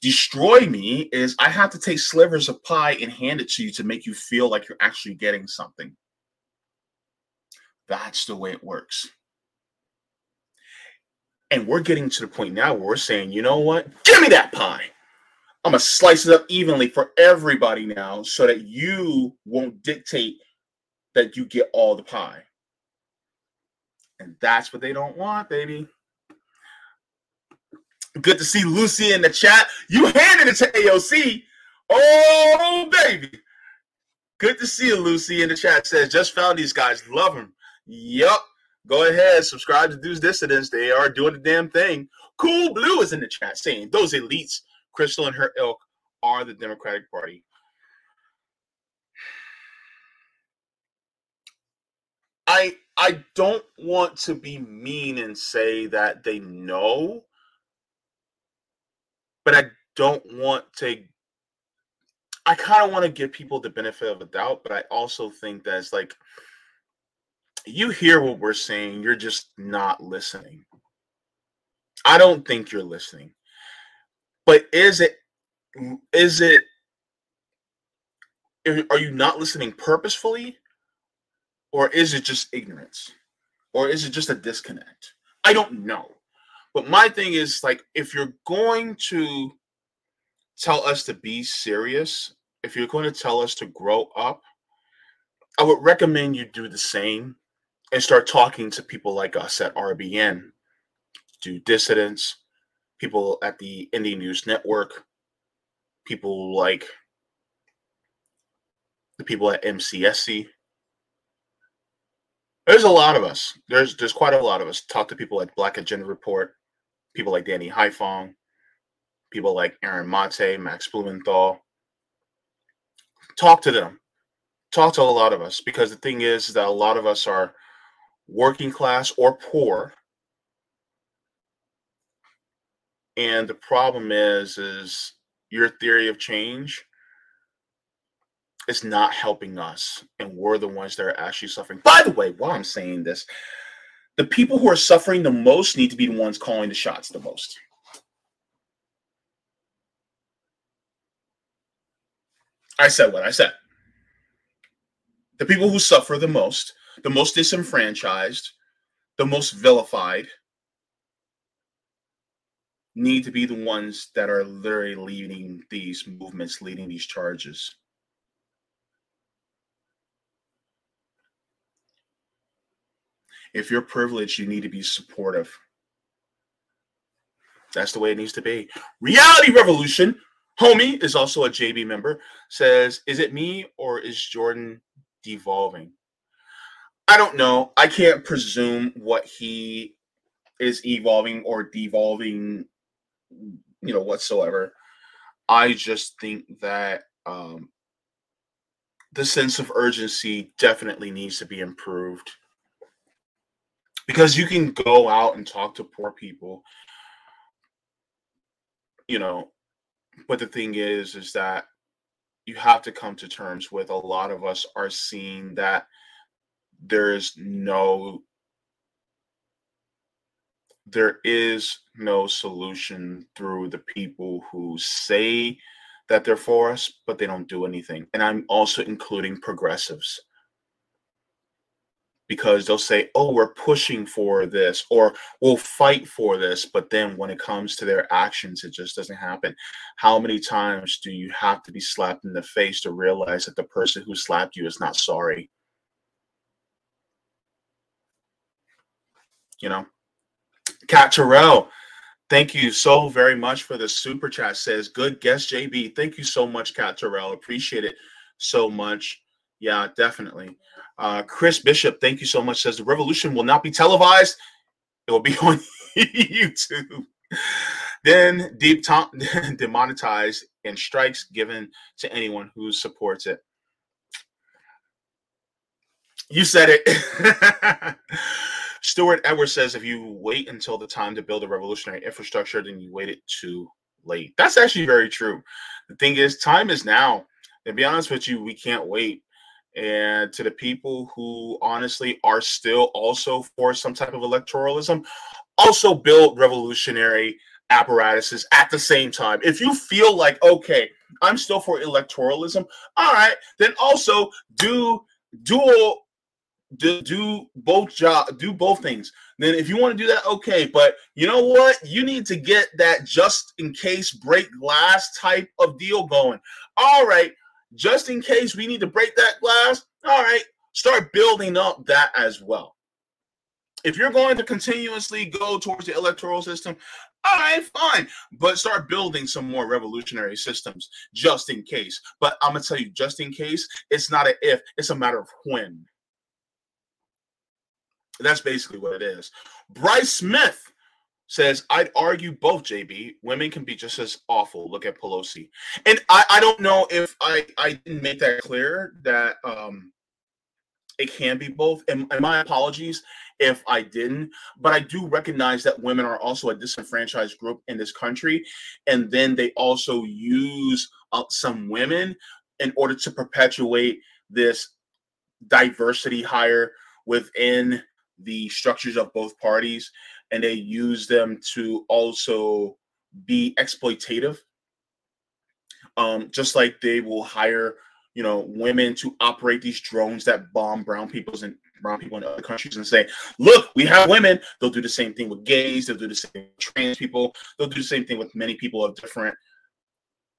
destroy me is I have to take slivers of pie and hand it to you to make you feel like you're actually getting something. That's the way it works. And we're getting to the point now where we're saying, you know what? Give me that pie. I'm gonna slice it up evenly for everybody now so that you won't dictate that you get all the pie. And that's what they don't want, baby. Good to see Lucy in the chat. You handed it to AOC. Oh, baby. Good to see you, Lucy, in the chat. Says, just found these guys. Love them. Yup. Go ahead, subscribe to Dudes Dissidents. They are doing the damn thing. Cool Blue is in the chat saying, those elites Krystal and her ilk are the Democratic Party. I I don't want to be mean and say that they know, but I don't want to I kind of want to give people the benefit of the doubt, but I also think that it's like you hear what we're saying, you're just not listening. I don't think you're listening. But is it is it are you not listening purposefully? Or is it just ignorance? Or is it just a disconnect? I don't know. But my thing is like if you're going to tell us to be serious if you're going to tell us to grow up i would recommend you do the same and start talking to people like us at rbn Due Dissidence people at the Indie News Network, people like the people at MCSC. There's a lot of us. There's there's quite a lot of us. Talk to people like Black Agenda Report, people like Danny Haiphong, people like Aaron Mate, Max Blumenthal. Talk to them. Talk to a lot of us because the thing is that a lot of us are working class or poor And the problem is, is your theory of change is not helping us. And we're the ones that are actually suffering. By the way, while I'm saying this, the people who are suffering the most need to be the ones calling the shots the most. I said what I said. The people who suffer the most, the most disenfranchised, the most vilified, need to be the ones that are literally leading these movements, leading these charges. If you're privileged, you need to be supportive. That's the way it needs to be. Reality Revolution, homie, is also a JB member, says, Is it me or is Jordan devolving? I don't know. I can't presume what he is evolving or devolving you know whatsoever. I just think that um, the sense of urgency definitely needs to be improved because you can go out and talk to poor people, you know, but the thing is, is that you have to come to terms with a lot of us are seeing that there is no there is no solution through the people who say that they're for us, but they don't do anything. And I'm also including progressives. because they'll say, "Oh, we're pushing for this," or "We'll fight for this," but then when it comes to their actions, it just doesn't happen. How many times do you have to be slapped in the face to realize that the person who slapped you is not sorry? You know, Cat Terrell, thank you so very much for the super chat. Says, "Good guess, JB." Thank you so much, Cat Terrell. Appreciate it so much. Yeah, definitely. Uh, Chris Bishop, thank you so much. Says the revolution will not be televised; it will be on YouTube. then deep top demonetized and strikes given to anyone who supports it. You said it. Stuart Edwards says if you wait until the time to build a revolutionary infrastructure, then you waited too late. That's actually very true. The thing is, time is now. To be honest with you, we can't wait. And to the people who honestly are still also for some type of electoralism, also build revolutionary apparatuses at the same time. If you feel like, okay, I'm still for electoralism, all right, then also do dual do, do both job do both things. Then if you want to do that okay but you know what? You need to get that just in case break glass type of deal going. All right just in case we need to break that glass all right start building up that as well. If you're going to continuously go towards the electoral system all right fine but start building some more revolutionary systems just in case. But i'm gonna tell you just in case it's not an if it's a matter of when that's basically what it is. Bryce Smith says, I'd argue both, JB. Women can be just as awful. Look at Pelosi. And I, I don't know if I, I didn't make that clear that um it can be both. And, and my apologies if I didn't, but I do recognize that women are also a disenfranchised group in this country. And then they also use uh, some women in order to perpetuate this diversity higher within the structures of both parties and they use them to also be exploitative. Um, just like they will hire you know women to operate these drones that bomb brown people's and brown people in other countries and say look we have women. They'll do the same thing with gays. They'll do the same with trans people. They'll do the same thing with many people of different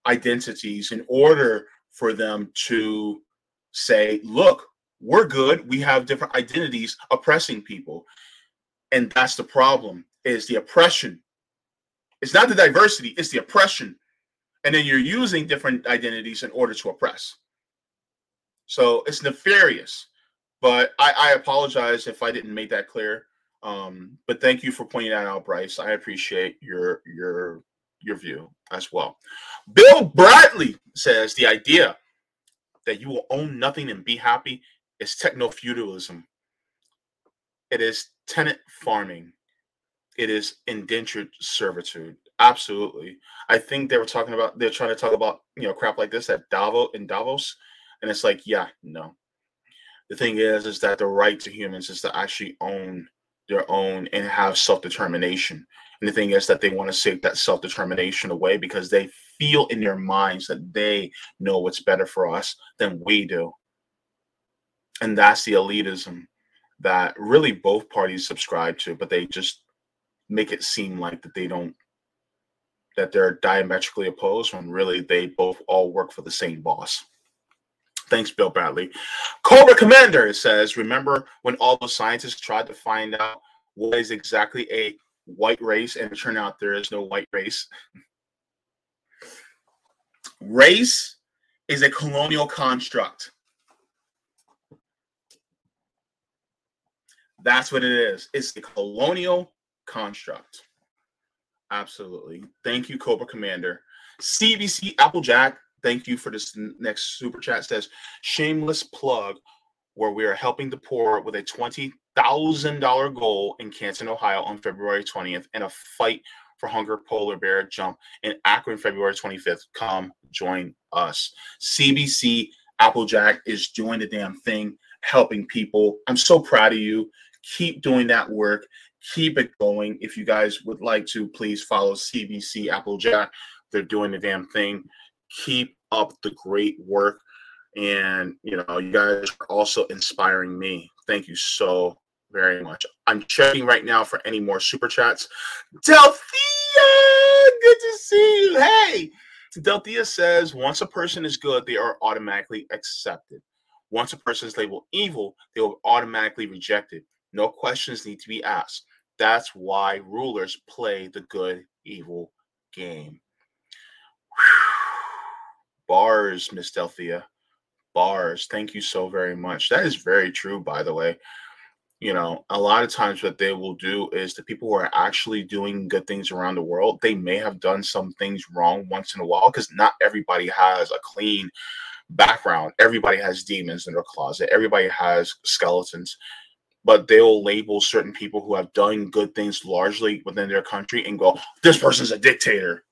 identities in order for them to say look we're good. We have different identities oppressing people. And that's the problem is the oppression. It's not the diversity, it's the oppression. And then you're using different identities in order to oppress. So it's nefarious. But I, I apologize if I didn't make that clear. Um, but thank you for pointing that out, Bryce. I appreciate your your your view as well. Bill Bradley says the idea that you will own nothing and be happy is techno feudalism. It is tenant farming. It is indentured servitude. Absolutely. I think they were talking about they're trying to talk about you know crap like this at Davos in Davos, and it's like yeah no. The thing is is that the right to humans is to actually own their own and have self determination. And the thing is that they want to take that self determination away because they feel in their minds that they know what's better for us than we do and that's the elitism that really both parties subscribe to but they just make it seem like that they don't that they're diametrically opposed when really they both all work for the same boss. Thanks bill bradley. Cobra commander says remember when all the scientists tried to find out what is exactly a white race and it turned out there is no white race? Race is a colonial construct That's what it is. It's the colonial construct. Absolutely. Thank you, Cobra Commander. CBC Applejack, thank you for this next super chat. Says shameless plug where we are helping the poor with a $20,000 goal in Canton, Ohio on February 20th and a fight for hunger polar bear jump in Akron, February 25th. Come join us. CBC Applejack is doing the damn thing, helping people. I'm so proud of you keep doing that work keep it going if you guys would like to please follow cbc applejack they're doing the damn thing keep up the great work and you know you guys are also inspiring me Thank you so very much. I'm checking right now for any more super chats. Delphia, good to see you. Hey, Delphia says once a person is good, they are automatically accepted. Once a person is labeled evil, they will automatically rejected. No questions need to be asked. That's why rulers play the good evil game. Bars, Miss Delphia. Bars. Thank you so very much. That is very true, by the way. You know, a lot of times what they will do is the people who are actually doing good things around the world, they may have done some things wrong once in a while because not everybody has a clean background. Everybody has demons in their closet, everybody has skeletons but they'll label certain people who have done good things largely within their country and go, this person's a dictator,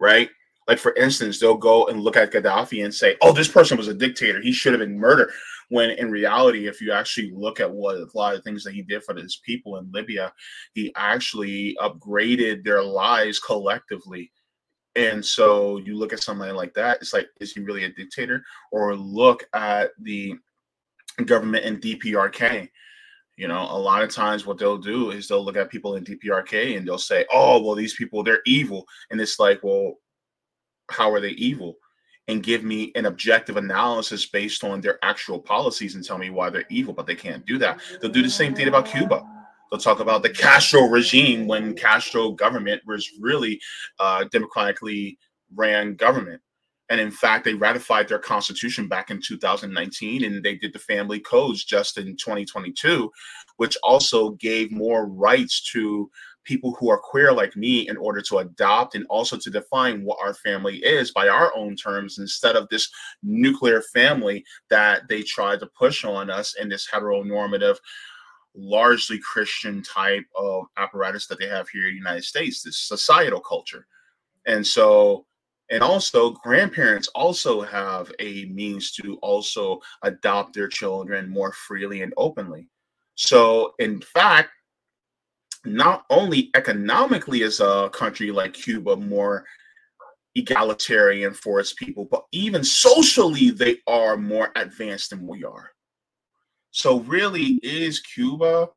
right? Like, for instance, they'll go and look at Gaddafi and say, oh, this person was a dictator. He should have been murdered. When in reality, if you actually look at what a lot of things that he did for his people in Libya, he actually upgraded their lives collectively. And so you look at somebody like that, it's like, is he really a dictator? Or look at the government in DPRK you know, a lot of times what they'll do is they'll look at people in DPRK and they'll say, "Oh, well, these people they're evil," and it's like, well, how are they evil? And give me an objective analysis based on their actual policies and tell me why they're evil. But they can't do that. They'll do the same thing about Cuba. They'll talk about the Castro regime when Castro government was really uh, democratically ran government and in fact, they ratified their constitution back in 2019, and they did the family codes just in 2022, which also gave more rights to people who are queer like me in order to adopt and also to define what our family is by our own terms instead of this nuclear family that they tried to push on us in this heteronormative largely christian type of apparatus that they have here in the united states this societal culture. And so and also grandparents also have a means to also adopt their children more freely and openly. So in fact not only economically is a country like cuba more egalitarian for its people but even socially they are more advanced than we are. So really is cuba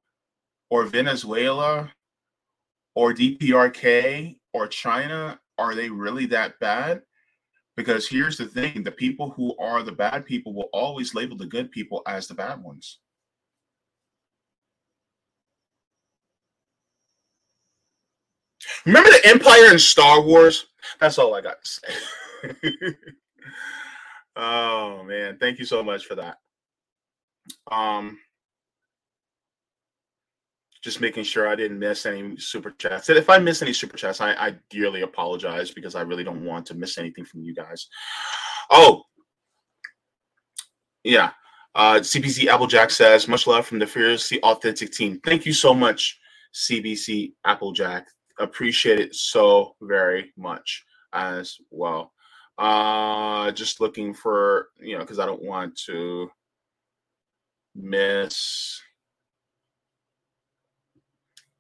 or venezuela or dprk or china are they really that bad? Because here's the thing the people who are the bad people will always label the good people as the bad ones. Remember the Empire in Star Wars? That's all I got to say. oh man, thank you so much for that. Um just making sure I didn't miss any super chats. And if I miss any super chats, I, I dearly apologize because I really don't want to miss anything from you guys. Oh, yeah. Uh, CBC Applejack says, much love from the Fiercely Authentic team. Thank you so much, CBC Applejack. Appreciate it so very much as well. Uh, just looking for, you know, because I don't want to miss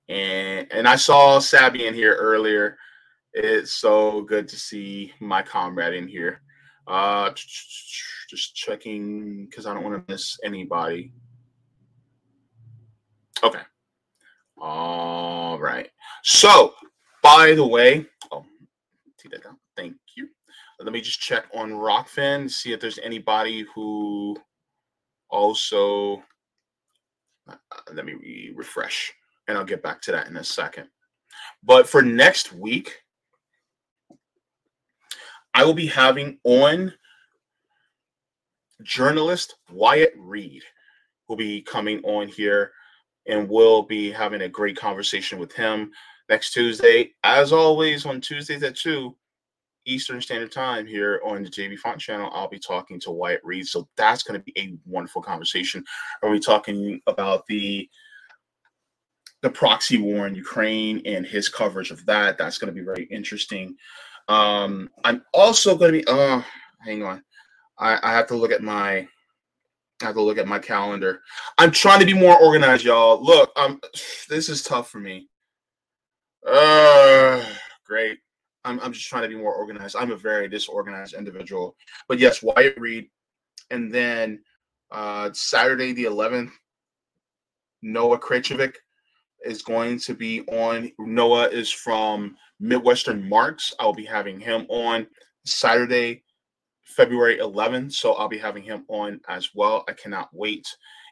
and and I saw Sabby in here earlier. It's so good to see my comrade in here. Uh, just checking because I don't want to miss anybody. Okay. All right. So, by the way, oh, take that down. Thank you. Let me just check on Rokfin, see if there's anybody who also. Uh, let me re- refresh and I'll get back to that in a second. But for next week, I will be having on journalist Wyatt Reed who will be coming on here and we'll be having a great conversation with him next Tuesday. As always, on Tuesdays at 2 Eastern Standard Time here on the Jaybefaunt channel, I'll be talking to Wyatt Reed. So that's going to be a wonderful conversation. Are we talking about the the proxy war in Ukraine and his coverage of that. That's going to be very interesting. Um, I'm also going to be. Oh, hang on, I, I have to look at my. I have to look at my calendar. I'm trying to be more organized, y'all. Look, um, this is tough for me. Uh, great. I'm, I'm just trying to be more organized. I'm a very disorganized individual. But yes, Wyatt Reed. And then uh, Saturday the 11th, Noah Khrachvik is going to be on. Noah is from Midwestern Marx. I'll be having him on Saturday, February 11th. So I'll be having him on as well. I cannot wait.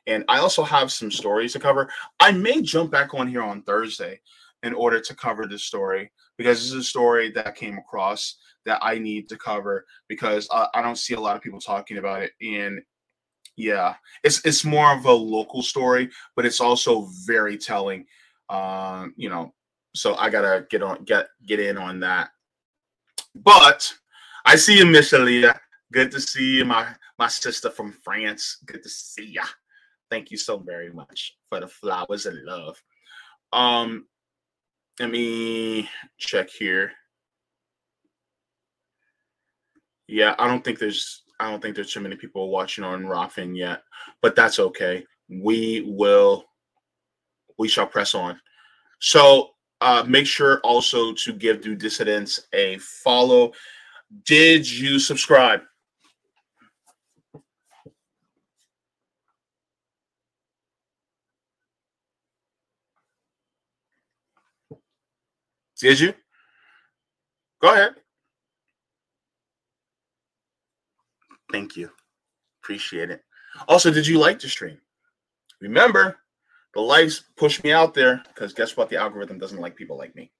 And I also have some stories to cover. I may jump back on here on Thursday in order to cover this story because this is a story that came across that I need to cover because I, I don't see a lot of people talking about it. And yeah, it's it's more of a local story, but it's also very telling. Um, you know, so I gotta get on get get in on that. But I see you, Miss Aaliyah. Good to see you, my my sister from France. Good to see ya. Thank you so very much for the flowers and love. Um, let me check here. Yeah, I don't think there's I don't think there's too many people watching on Rokfin yet, but that's okay. We will we shall press on. So uh, make sure also to give Due Dissidence a follow. Did you subscribe? Did you? Go ahead. Thank you. Appreciate it. Also, did you like the stream? Remember, the likes push me out there because guess what? The algorithm doesn't like people like me.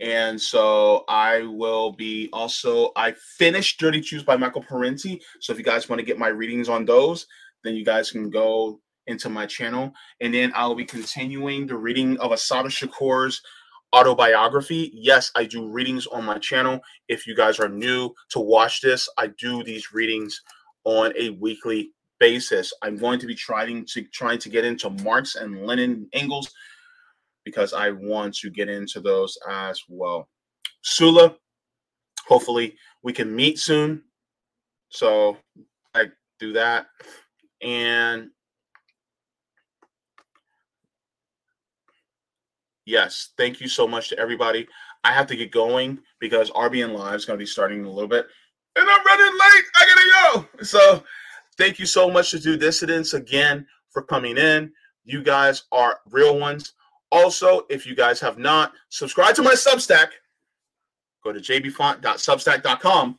And so I will be also, I finished Dirty Truths by Michael Parenti. So if you guys want to get my readings on those, then you guys can go into my channel. And then I'll be continuing the reading of Assata Shakur's autobiography. Yes, I do readings on my channel. If you guys are new to watch this, I do these readings on a weekly basis. I'm going to be trying to trying to get into Marx and Lenin Engels because I want to get into those as well. Sula, hopefully we can meet soon. So I do that. And yes, thank you so much to everybody. I have to get going because RBN Live is going to be starting in a little bit. And I'm running late. I gotta go. So thank you so much to Due Dissidence again for coming in. You guys are real ones. Also, if you guys have not subscribed to my Substack, go to jaybefaunt.substack.com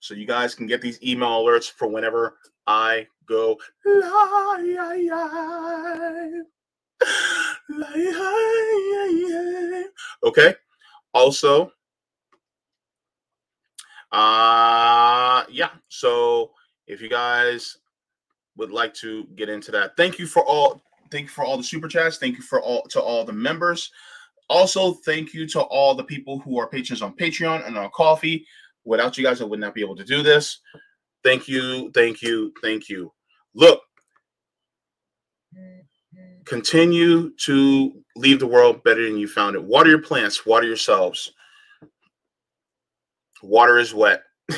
so you guys can get these email alerts for whenever I go live. Okay. Also, uh yeah. So if you guys would like to get into that, thank you for all thank you for all the super chats. Thank you for all to all the members. Also, thank you to all the people who are patrons on Patreon and on Ko-Fi. Without you guys, I would not be able to do this. Thank you, thank you, thank you. Look, continue to leave the world better than you found it. Water your plants, water yourselves. Water is wet.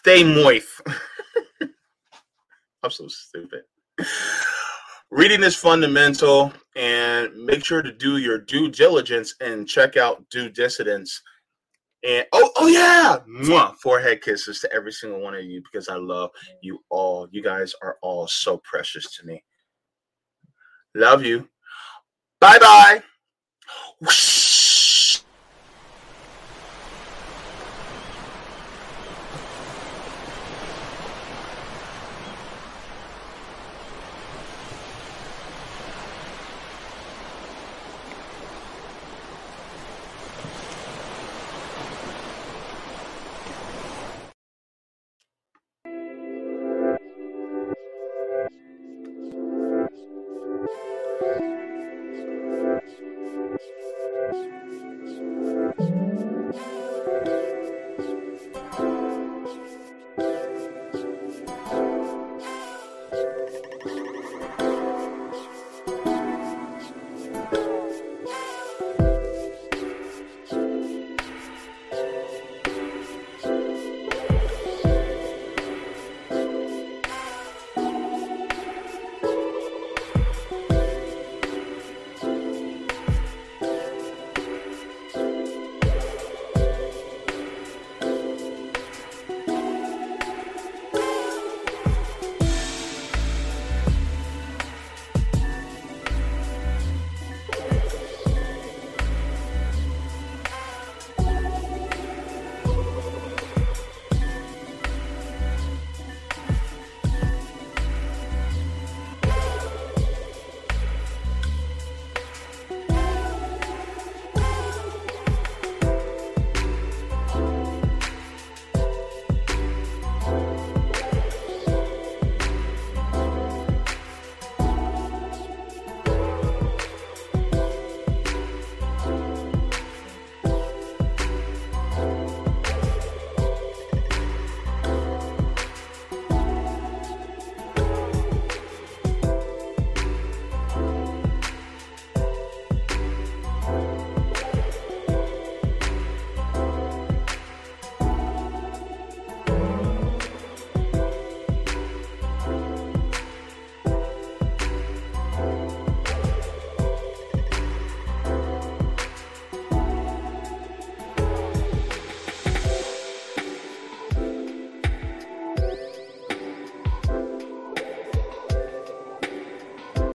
Stay moist. I'm so stupid. Reading is fundamental, and make sure to do your due diligence and check out Due Dissidence. And oh, oh yeah, Mwah! forehead kisses to every single one of you because I love you all. You guys are all so precious to me. Love you. Bye bye.